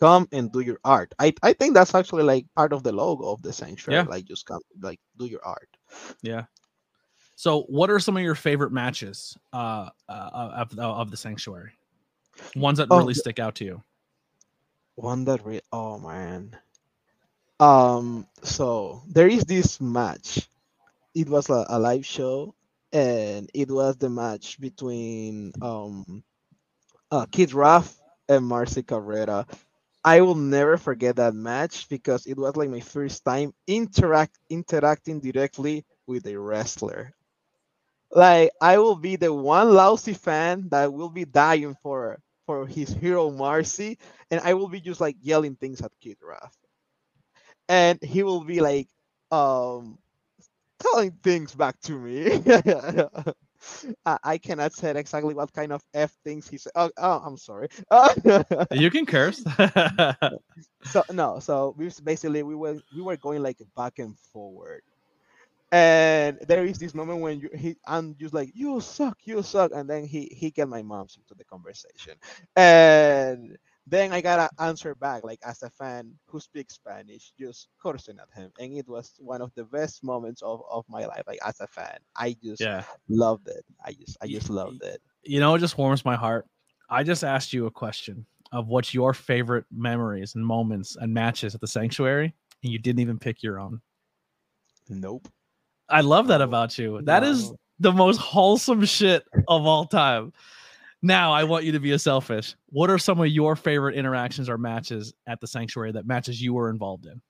B: come and do your art i i think that's actually like part of the logo of the sanctuary
A: Yeah.
B: like just come like do your art
A: Yeah. So, what are some of your favorite matches uh, uh of the, of the sanctuary? Ones that
B: Oh,
A: really stick out to you?
B: one that really oh man um so there is this match it was a, a live show and it was the match between um uh kid Ruff and marcy cabrera i will never forget that match because it was like my first time interact interacting directly with a wrestler like i will be the one lousy fan that will be dying for for his hero marcy and I will be just like yelling things at Kid Ruff. And he will be like um telling things back to me. I, I cannot say exactly what kind of F things he said. Oh, oh I'm sorry.
A: You can curse.
B: so no, so we was basically we were we were going like back and forward. And there is this moment when you he I'm just like you suck, you suck, and then he he get my mom's into the conversation, and then I gotta answer back like as a fan who speaks Spanish, just cursing at him, and it was one of the best moments of, of my life. Like as a fan, I just
A: yeah.
B: loved it. I just I just loved it.
A: You know, it just warms my heart. I just asked you a question. of what's your favorite memories and moments and matches at the sanctuary, and you didn't even pick your own.
B: Nope.
A: I love that about you. That is
B: No.
A: the most wholesome shit of all time. Now I want you to be a selfish. What are some of your favorite interactions or matches at the sanctuary that matches you were involved in?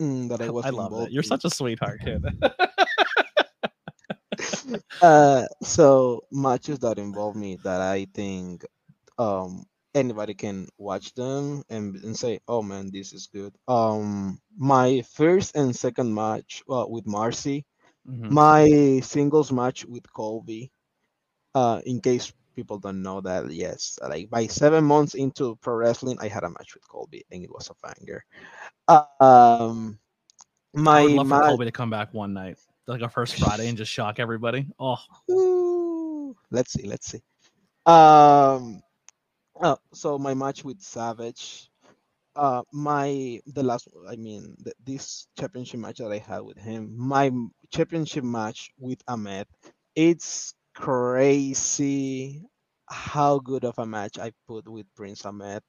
B: Mm, that I was
A: I love that. You're
B: in.
A: such a sweetheart, kid.
B: uh so matches that involve me that i think um anybody can watch them and, and say oh man this is good um my first and second match uh, with marcy
A: Mhm.
B: my singles match with colby uh in case people don't know that yes like by seven months into pro wrestling i had a match with colby and it was a banger um my
A: I would love for Colby to come back one night, like a first Friday, and just shock everybody. Oh,
B: Ooh, let's see, let's see. Um, oh, so my match with Savage, uh, my the last, I mean, the, this championship match that I had with him, my championship match with Ahmed, it's crazy how good of a match I put with Prince Ahmed.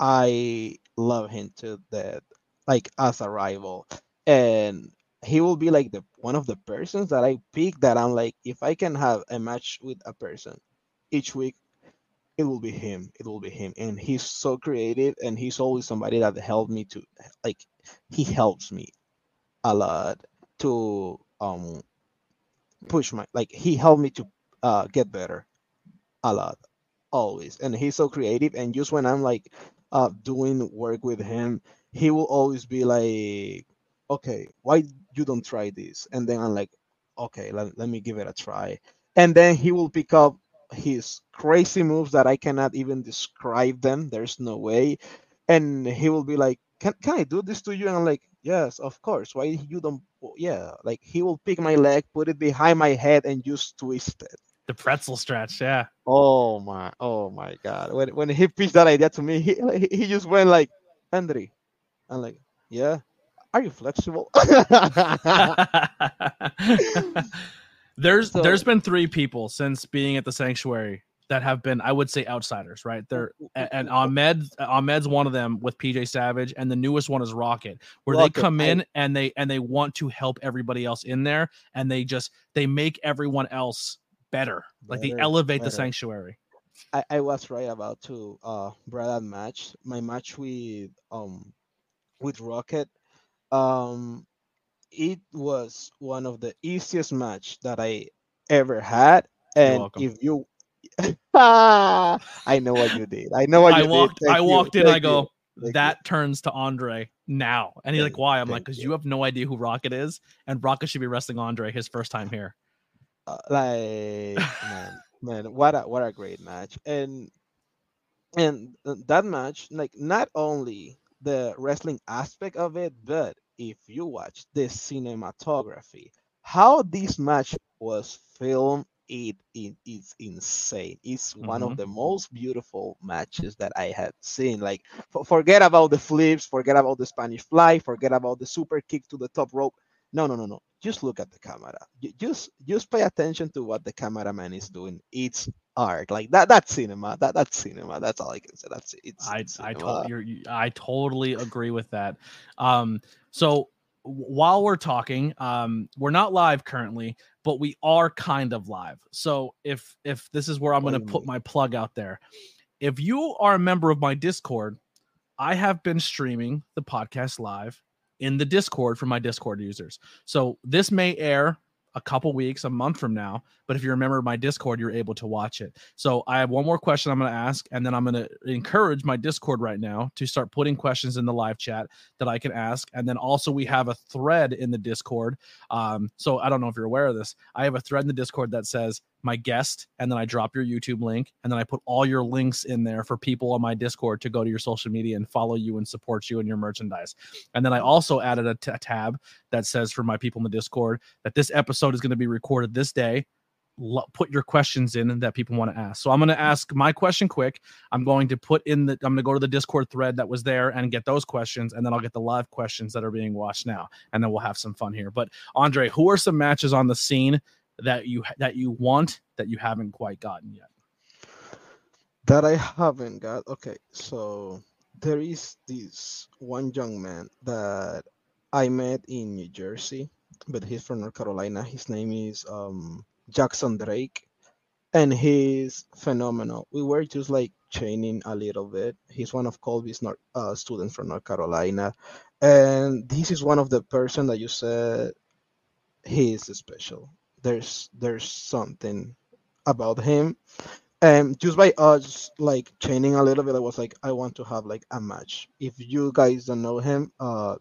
B: I love him to death, like as a rival, and he will be like the one of the persons that I pick that I'm like, if I can have a match with a person each week, it will be him. It will be him. And he's so creative and he's always somebody that helped me to like he helps me a lot to um push my like he helped me to uh get better a lot always. And he's so creative and just when i'm like uh doing work with him he will always be like okay why you don't try this? And then i'm like okay let, let me give it a try. And then he will pick up his crazy moves that i cannot even describe them. There's no way. And he will be like can, can i do this to you? And i'm like yes of course. Why you don't yeah like he will pick my leg put it behind my head and just twist it
A: the pretzel stretch. Yeah.
B: Oh my, oh my God! When when he pitched that idea to me, he he just went like, "Andry," I'm like, "Yeah, are you flexible?"
A: there's
B: So-
A: there's been three people since being at the sanctuary that have been I would say outsiders, right? They're and Ahmed Ahmed's one of them with PJ Savage, and the newest one is Rocket, where
B: Rocket,
A: they come in and they and they want to help everybody else in there, and they just they make everyone else better, like they
B: Better,
A: elevate the sanctuary.
B: I, I was right about to uh match. My match with um with Rocket, um, it was one of the easiest match that I ever had. And if you, I know what you did. I know what
A: I
B: you
A: walked
B: did. Thank
A: I
B: you,
A: walked in, I
B: thank you.
A: go,
B: you.
A: that turns to Andry now. And he's like, why? I'm like, because
B: you.
A: you have no idea who Rocket is, and Rocket should be wrestling Andry his first time here.
B: uh, like man man what a what a great match and and that match like not only the wrestling aspect of it but if you watch the cinematography how this match was filmed it, it is insane. It's one
A: Mhm.
B: of the most beautiful matches that i have seen like for, forget about the flips forget about the spanish fly forget about the super kick to the top rope. No no no no. Just look at the camera. Ju- just just pay attention to what the cameraman is doing. It's art. Like that that's cinema. That that's cinema. That's all i can say. That's it. it's
A: I
B: it's
A: I you're, you I totally agree with that. Um, so while we're talking, um, we're not live currently, but we are kind of live. So if if this is where I'm going to put my plug out there, if you are a member of my Discord, I have been streaming the podcast live in the Discord for my Discord users. So this may air a couple weeks, a month from now. But if you remember my Discord, you're able to watch it. So I have one more question I'm going to ask, and then I'm going to encourage my Discord right now to start putting questions in the live chat that I can ask. And then also we have a thread in the Discord. Um, so I don't know if you're aware of this. I have a thread in the Discord that says my guest, and then I drop your YouTube link, and then I put all your links in there for people on my Discord to go to your social media and follow you and support you and your merchandise. And then I also added a, t- a tab that says for my people in the Discord that this episode is going to be recorded this day. Lo- put your questions in that people want to ask. So I'm going to ask my question quick. I'm going to put in the I'm going to go to the Discord thread that was there and get those questions, and then I'll get the live questions that are being watched now, and then we'll have some fun here. But Andry, who are some matches on the scene that you that you want that you haven't quite gotten yet?
B: that I haven't got. Okay, so there is this one young man that I met in New Jersey, but he's from North Carolina. His name is um, Jackson Drake, and he's phenomenal. We were just like training a little bit. He's one of Colby's North, uh, students from North Carolina, and this is one of the person that you said he is special. There's there's something about him and just by us like training a little bit i was like i want to have like a match if you guys don't know him uh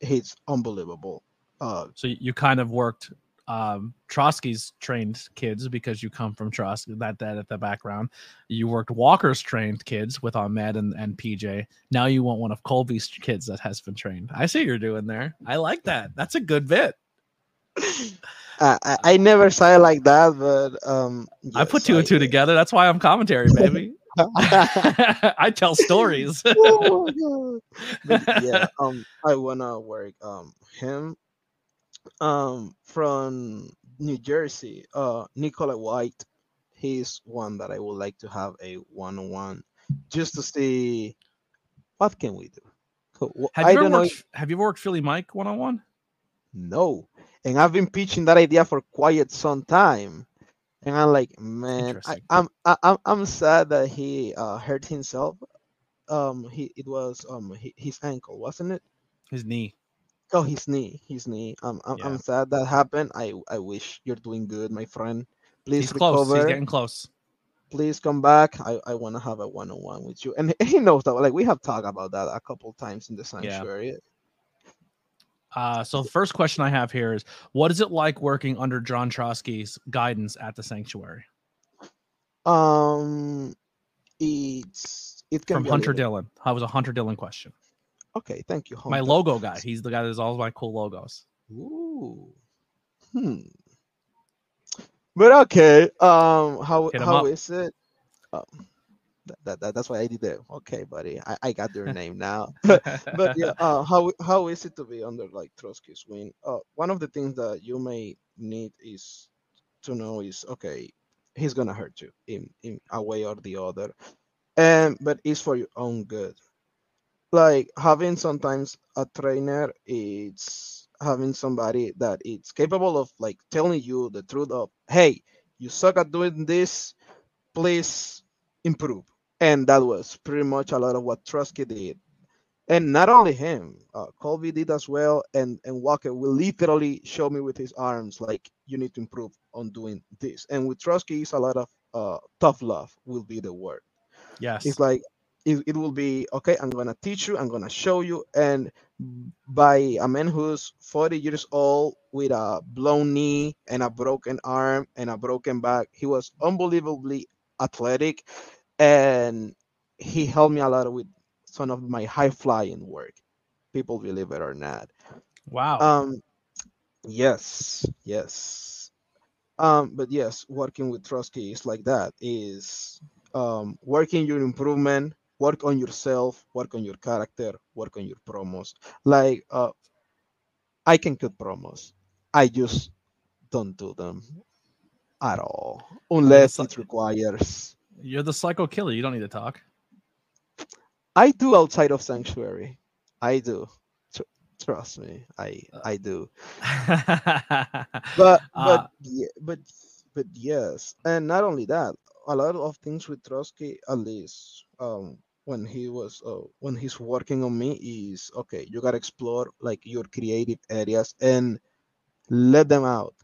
B: he's unbelievable uh
A: So you kind of worked um Trotsky's trained kids because you come from Trotsky that that at the background. You worked Walker's trained kids with Ahmed and, and PJ. Now you want one of Colby's kids that has been trained. I see what you're doing there. I like that. That's a good bit.
B: I, I, I never saw it like that but um
A: I put
B: yes,
A: two and two together. That's why I'm commentary, baby. I tell stories.
B: oh my god. But yeah, um, I wanna work um him um from New Jersey, uh Nicola White. He's one that I would like to have a one on one just to see what can we do. Wh-
A: have
B: I
A: you ever
B: don't know.
A: worked,
B: if-
A: have you ever worked Philly Mike one on one?
B: no, and I've been pitching that idea for quite some time. And I'm like, man, I. I'm I, I'm I'm sad that he uh, hurt himself. Um, he it was um hi- his ankle, wasn't it?
A: His knee.
B: Oh, his knee, his knee. Um, I'm,
A: Yeah.
B: I'm sad that happened. I I wish you're doing good, my friend. Please
A: He's close.
B: recover.
A: He's getting close.
B: Please come back. I, I want to have a one on one with you. And he knows that. Like we have talked about that a couple times in the sanctuary. Yeah.
A: Uh, so the first question I have here is, what is it like working under John Trotsky's guidance at the sanctuary?
B: Um, it's it can
A: From
B: be
A: Hunter Dillon. That was a Hunter Dillon question.
B: Okay, thank you.
A: My
B: Hunter.
A: logo guy. He's the guy that does all my cool logos.
B: Ooh. Hmm. But okay. Um. How
A: Hit
B: how is it? Um, that, that, that that's why I did it. Okay, buddy. I, I got your name now. but yeah, uh, how how is it to be under like Trotsky's wing? Uh, one of the things that you may need is to know is okay, he's gonna hurt you in in a way or the other, and but it's for your own good. Like having sometimes a trainer, it's having somebody that it's capable of like telling you the truth of, hey, you suck at doing this, please improve. And that was pretty much a lot of what Trotsky did and not only him, uh, Colby did as well, and and Walker will literally show me with his arms like you need to improve on doing this. And with Trotsky, it's a lot of uh, tough love will be the word.
A: yes.
B: It's like it, it will be okay. I'm gonna teach you. I'm gonna show you. And by a man who's 40 years old with a blown knee and a broken arm and a broken back, he was unbelievably athletic, and he helped me a lot with some of my high flying work. People believe it or not.
A: wow.
B: Um, yes, yes. Um, but yes, working with Trotsky is like that. Is um working your improvement, work on yourself, work on your character, work on your promos. Like uh, I can cut promos. I just don't do them at all unless it requires.
A: You're the psycho killer. You don't need to talk.
B: I do outside of sanctuary. I do. Tr- trust me, I I do. but
A: Uh,
B: but yeah, but but yes, and not only that, a lot of things with Trotsky, at least um, when he was uh, when he's working on me, is okay. You gotta explore like your creative areas and let them out,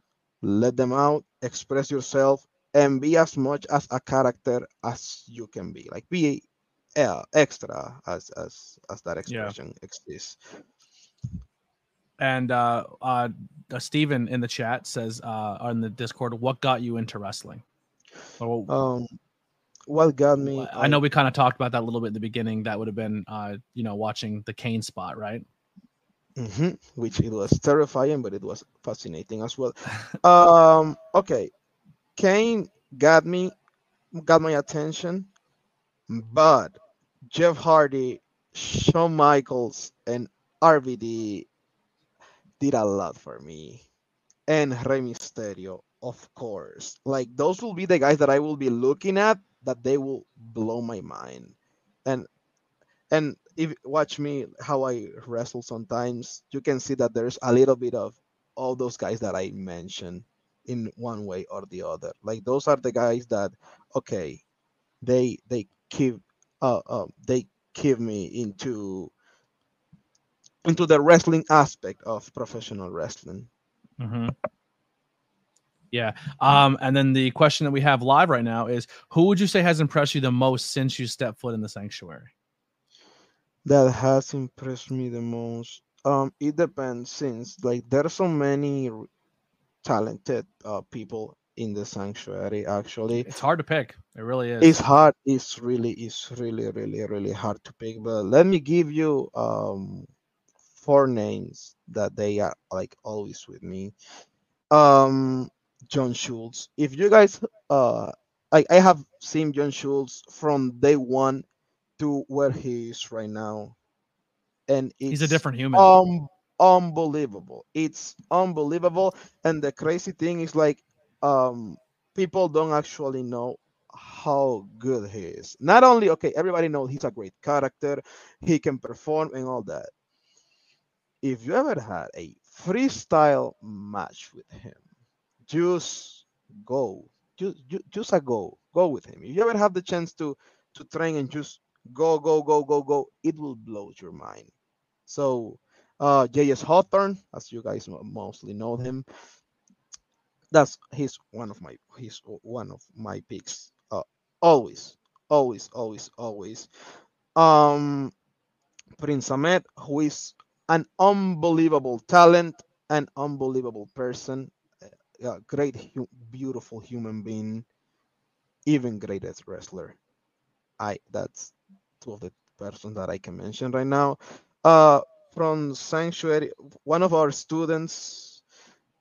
B: let them out, express yourself, and be as much as a character as you can be. Like be uh, extra as as as that
A: Yeah.
B: expression exists.
A: and uh, uh, uh, Steven in the chat says uh, on the Discord, what got you into wrestling? Well,
B: Um, what got me?
A: I know we kind of talked about that a little bit in the beginning. That would have been, uh, you know, watching the Kane spot, right?
B: Mhm, which it was terrifying, but it was fascinating as well. Um, okay, Kane got me, got my attention, but Jeff Hardy, Shawn Michaels, and RVD did a lot for me, and Rey Mysterio, of course. Like those will be the guys that I will be looking at that they will blow my mind. And and if watch me how i wrestle sometimes. You can see that there's a little bit of all those guys that i mentioned in one way or the other. Like those are the guys that okay they they keep uh, uh they keep me into into the wrestling aspect of professional wrestling.
A: Mm-hmm. Yeah. Um, and then the question that we have live right now is who would you say has impressed you the most since you stepped foot in the sanctuary?
B: that has impressed me the most um it depends since like there are so many r- talented uh, people in the sanctuary actually
A: It's hard to pick. It really is.
B: it's hard it's really it's really really really hard to pick but let me give you um four names that they are like always with me um john schultz. If you guys uh i, I have seen john schultz from day one to where he is right now and
A: He's a different human.
B: um unbelievable. It's unbelievable and the crazy thing is like um people don't actually know how good he is. Not only okay everybody knows he's a great character he can perform and all that. If you ever had a freestyle match with him just go just, just a go go with him if you ever have the chance to to train and just go go go go go it will blow your mind so uh J.S. Hawthorne, as you guys mostly know him, that's he's one of my he's one of my picks. Uh, always, always, always, always. Um, Prince Ahmed, who is an unbelievable talent, an unbelievable person, a great, hu- beautiful human being, even greatest wrestler. I that's two of the persons that I can mention right now. Uh, from Sanctuary, one of our students.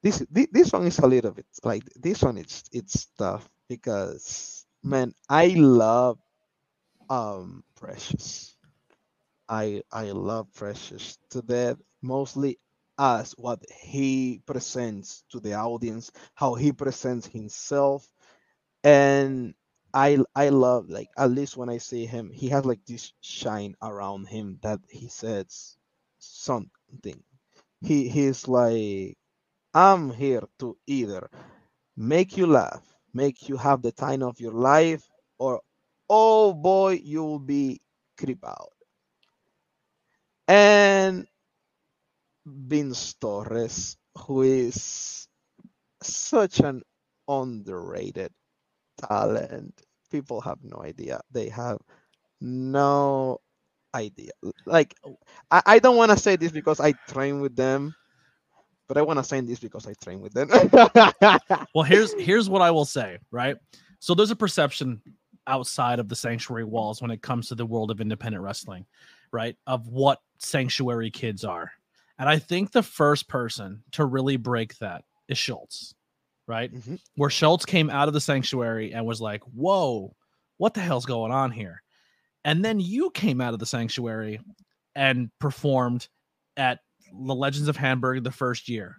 B: This thi- this one is a little bit like this one. It's it's tough because man, I love um Precious. I I love Precious to death, mostly as what he presents to the audience, how he presents himself, and I I love like at least when I see him, he has like this shine around him that he says something. He he's like I'm here to either make you laugh, make you have the time of your life, or oh boy, you'll be creep out. And Vince Torres, who is such an underrated talent. People have no idea. They have no idea. Like, I, I don't want to say this because I train with them, but I want to say this because I train with them.
A: well, here's here's what I will say, right? So there's a perception outside of the sanctuary walls when it comes to the world of independent wrestling, right? Of what sanctuary kids are. And I think the first person to really break that is Schultz, right?
B: Mhm.
A: Where Schultz came out of the sanctuary and was like, whoa, what the hell's going on here? And then you came out of the sanctuary and performed at the Legends of Hamburg the first year.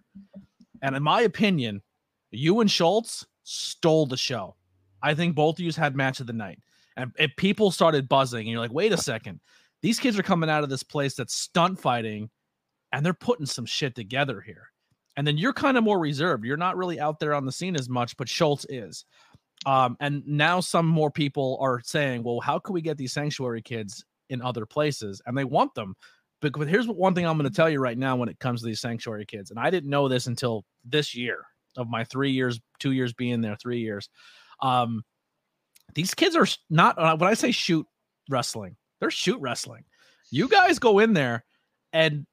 A: And in my opinion, you and Schultz stole the show. I think both of you had match of the night. And if people started buzzing, and you're like, wait a second, these kids are coming out of this place that's stunt fighting and they're putting some shit together here. And then you're kind of more reserved. You're not really out there on the scene as much, but Schultz is. Um, and now some more people are saying, well, how can we get these sanctuary kids in other places? And they want them. But, but here's one thing I'm going to tell you right now when it comes to these sanctuary kids. And I didn't know this until this year of my three years, two years being there, three years. Um, these kids are not, uh, when I say shoot wrestling, they're shoot wrestling. You guys go in there and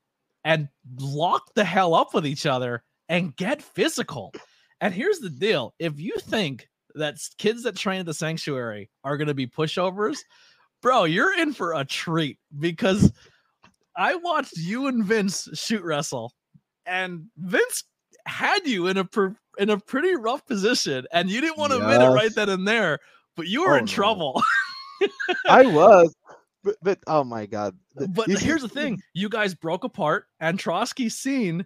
A: and lock the hell up with each other and get physical. And here's the deal: if you think that kids that train at the sanctuary are going to be pushovers, bro, you're in for a treat because I watched you and Vince shoot wrestle, and Vince had you in a per, in a pretty rough position, and you didn't want to admit it right
B: Yes.
A: then and there, but you were
B: Oh,
A: in
B: no.
A: trouble.
B: I was, but, but oh my god!
A: But here's the thing: you guys broke apart, and Trotsky seen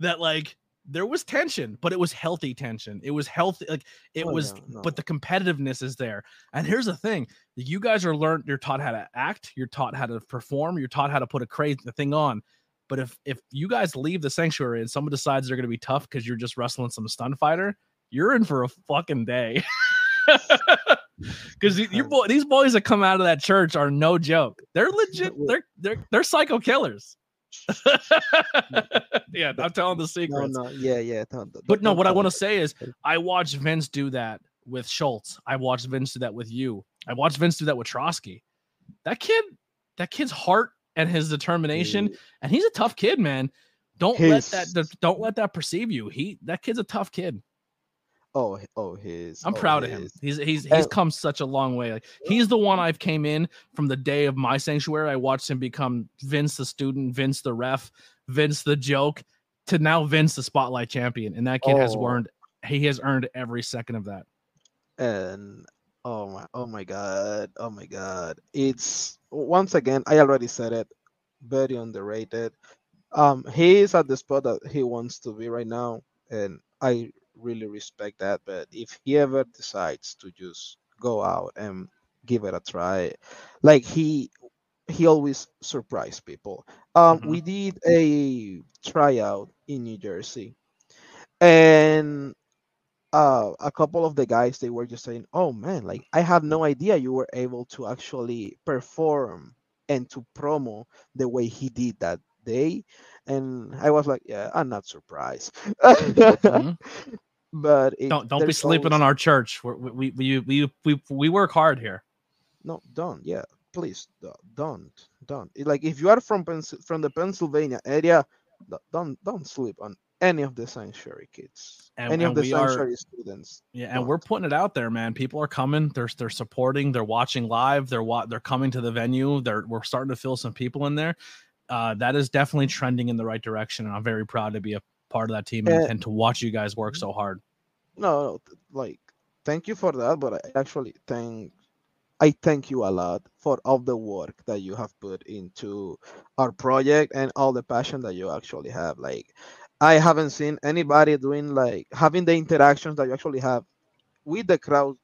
A: that like there was tension, but it was healthy tension. It was healthy, like it
B: Oh,
A: was,
B: yeah, no.
A: but the competitiveness is there. And here's the thing: you guys are learned, you're taught how to act, you're taught how to perform, you're taught how to put a crazy thing on. But if if you guys leave the sanctuary and someone decides they're gonna be tough because you're just wrestling some stunt fighter, you're in for a fucking day. Because you boy, these boys that come out of that church are no joke. They're legit. They're they're they're psycho killers. yeah, I'm telling the
B: No,
A: secrets.
B: no, yeah, yeah. no, th-
A: But no, what I want to say is, I watched Vince do that with Schultz. I watched Vince do that with you. I watched Vince do that with Trotsky. That kid, that kid's heart and his determination, and he's a tough kid, man. Don't let that don't let that perceive you. He that kid's a tough kid.
B: Oh, oh, his.
A: I'm
B: oh,
A: proud of him. He's he's he's
B: And-
A: come such a long way. Like he's the one I've came in from the day of my sanctuary. I watched him become Vince the student, Vince the ref, Vince the joke, to now Vince the spotlight champion. And that kid has
B: Oh.
A: earned he has earned every second of that.
B: and oh my oh my god oh my god it's once again i already said it very underrated um he is at the spot that he wants to be right now and i really respect that but if he ever decides to just go out and give it a try like he he always surprise people um
A: Mhm.
B: we did a tryout in new jersey and uh, a couple of the guys they were just saying, "Oh man, like I had no idea you were able to actually perform and to promo the way he did that day." And I was like, "Yeah, I'm not surprised."
A: Mhm.
B: but it,
A: Don't don't be sleeping
B: always-
A: on our church. We're, we we we we we work hard here.
B: No, don't. Yeah, please do- don't, don't. Like if you are from Pens- from the Pennsylvania area, do- don't don't sleep on any of the sanctuary kids,
A: And-
B: any
A: and
B: of the
A: we are-
B: sanctuary students.
A: Yeah, and we're putting it out there, man. People are coming. They're they're supporting. They're watching live. They're wa- they're coming to the venue. They're we're starting to feel some people in there. Uh, that is definitely trending in the right direction, and I'm very proud to be a part of that team and,
B: Uh,
A: and to watch you guys work so hard.
B: no, no, like thank you for that, but I actually thank I thank you a lot for all the work that you have put into our project and all the passion that you actually have. Like I haven't seen anybody doing like having the interactions that you actually have with the crowd,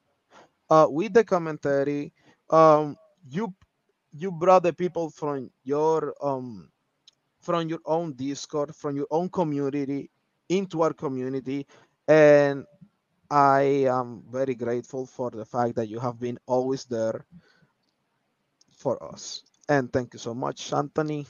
B: uh, with the commentary. Um, you you brought the people from your um from your own Discord, from your own community into our community, and I am very grateful for the fact that you have been always there for us. And thank you so much, Anthony.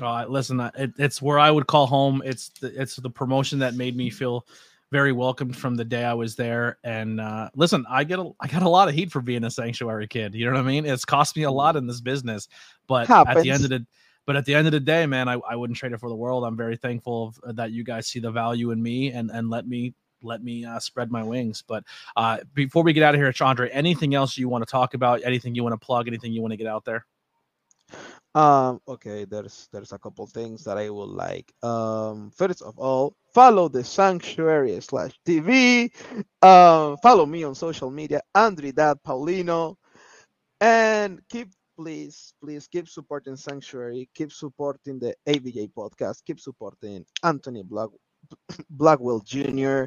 A: Uh, listen, uh, it, it's where I would call home. It's the, it's the promotion that made me feel very welcomed from the day I was there. And uh, listen, I get a, I got a lot of heat for being a sanctuary kid. You know what I mean? It's cost me a lot in this business, but at the end of the but at the end of the day, man, I, I wouldn't trade it for the world. I'm very thankful of, uh, that you guys see the value in me and and let me let me uh, spread my wings. But uh, before we get out of here, Chandra, anything else you want to talk about? Anything you want to plug? Anything you want to get out there?
B: Um, okay, there's there's a couple things that I would like. Um, first of all, follow the sanctuary slash TV. Um, follow me on social media, Andridad Paulino, and keep please please keep supporting Sanctuary, keep supporting the ABJ podcast, keep supporting Anthony Black Blackwell Jr.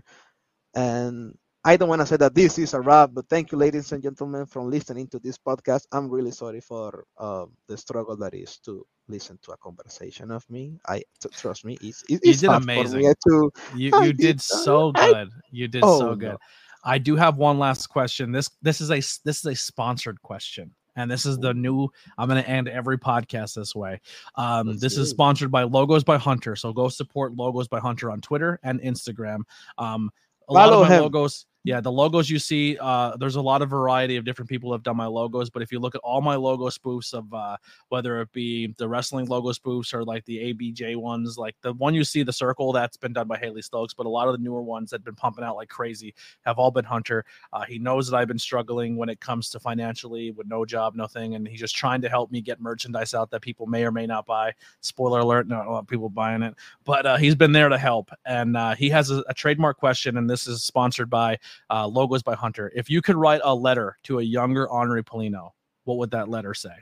B: And I don't want to say that this is a wrap, but thank you, ladies and gentlemen, for listening to this podcast. I'm really sorry for um, the struggle that is to listen to a conversation of me. I t- trust me, it's, it-
A: You
B: it's
A: did amazing.
B: me to
A: You you
B: did
A: did
B: so- I-
A: good. You did
B: Oh,
A: so
B: no.
A: good. I do have one last question. This this is a this is a sponsored question. And this is the new. I'm going to end every podcast this way. Um, this
B: do
A: is sponsored by Logos by Hunter. So go support Logos by Hunter on Twitter and Instagram. Um, a lot of my
B: him.
A: logos, yeah, the logos you see, uh, there's a lot of variety of different people have done my logos. But if you look at all my logo spoofs of uh, whether it be the wrestling logo spoofs or like the ABJ ones, like the one you see, the circle, that's been done by Haley Stokes. But a lot of the newer ones that have been pumping out like crazy have all been Hunter. Uh, he knows that I've been struggling when it comes to financially with no job, nothing, and he's just trying to help me get merchandise out that people may or may not buy. Spoiler alert, not a lot of people buying it, but uh, he's been there to help. And uh, he has a, a trademark question, and this is sponsored by uh, Logos by Hunter. If you could write a letter to a younger Andry Paulino, what would that letter say?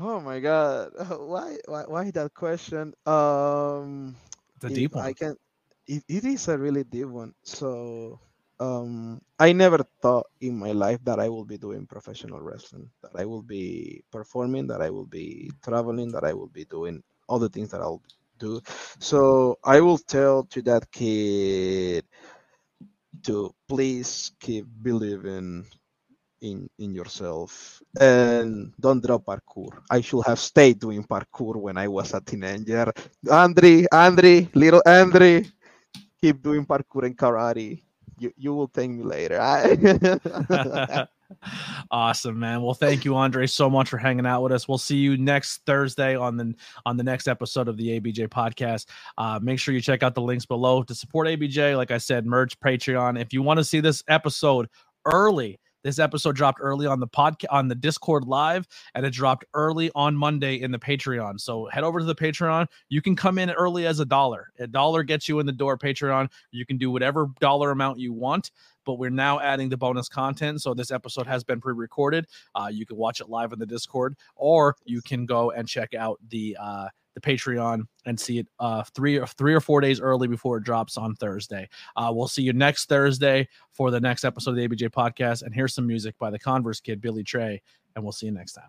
B: Oh my god. Why why why that question? Um
A: It's a deep
B: I can it, it is a really deep one. So um I never thought in my life that I will be doing professional wrestling, that I will be performing, that I will be traveling, that I will be doing all the things that I'll do. So I will tell to that kid to please keep believing in in yourself and don't drop parkour. I should have stayed doing parkour when I was a teenager. Andry, Andry, little Andry, keep doing parkour and karate. You you will thank me later.
A: Awesome, man. Well, thank you, Andry, so much for hanging out with us. We'll see you next Thursday on the on the next episode of the ABJ podcast. Uh, make sure you check out the links below to support ABJ. Like I said, merch, Patreon. If you want to see this episode early. This episode dropped early on the podcast on the Discord live, and it dropped early on Monday in the Patreon. So head over to the Patreon. You can come in early as a dollar. A dollar gets you in the door. Patreon. You can do whatever dollar amount you want but we're now adding the bonus content. So this episode has been pre-recorded. Uh, you can watch it live in the Discord, or you can go and check out the uh, the Patreon and see it uh, three or three or four days early before it drops on Thursday. Uh, we'll see you next Thursday for the next episode of the ABJ podcast. And here's some music by the Converse Kid, Billy Trey, and we'll see you next time.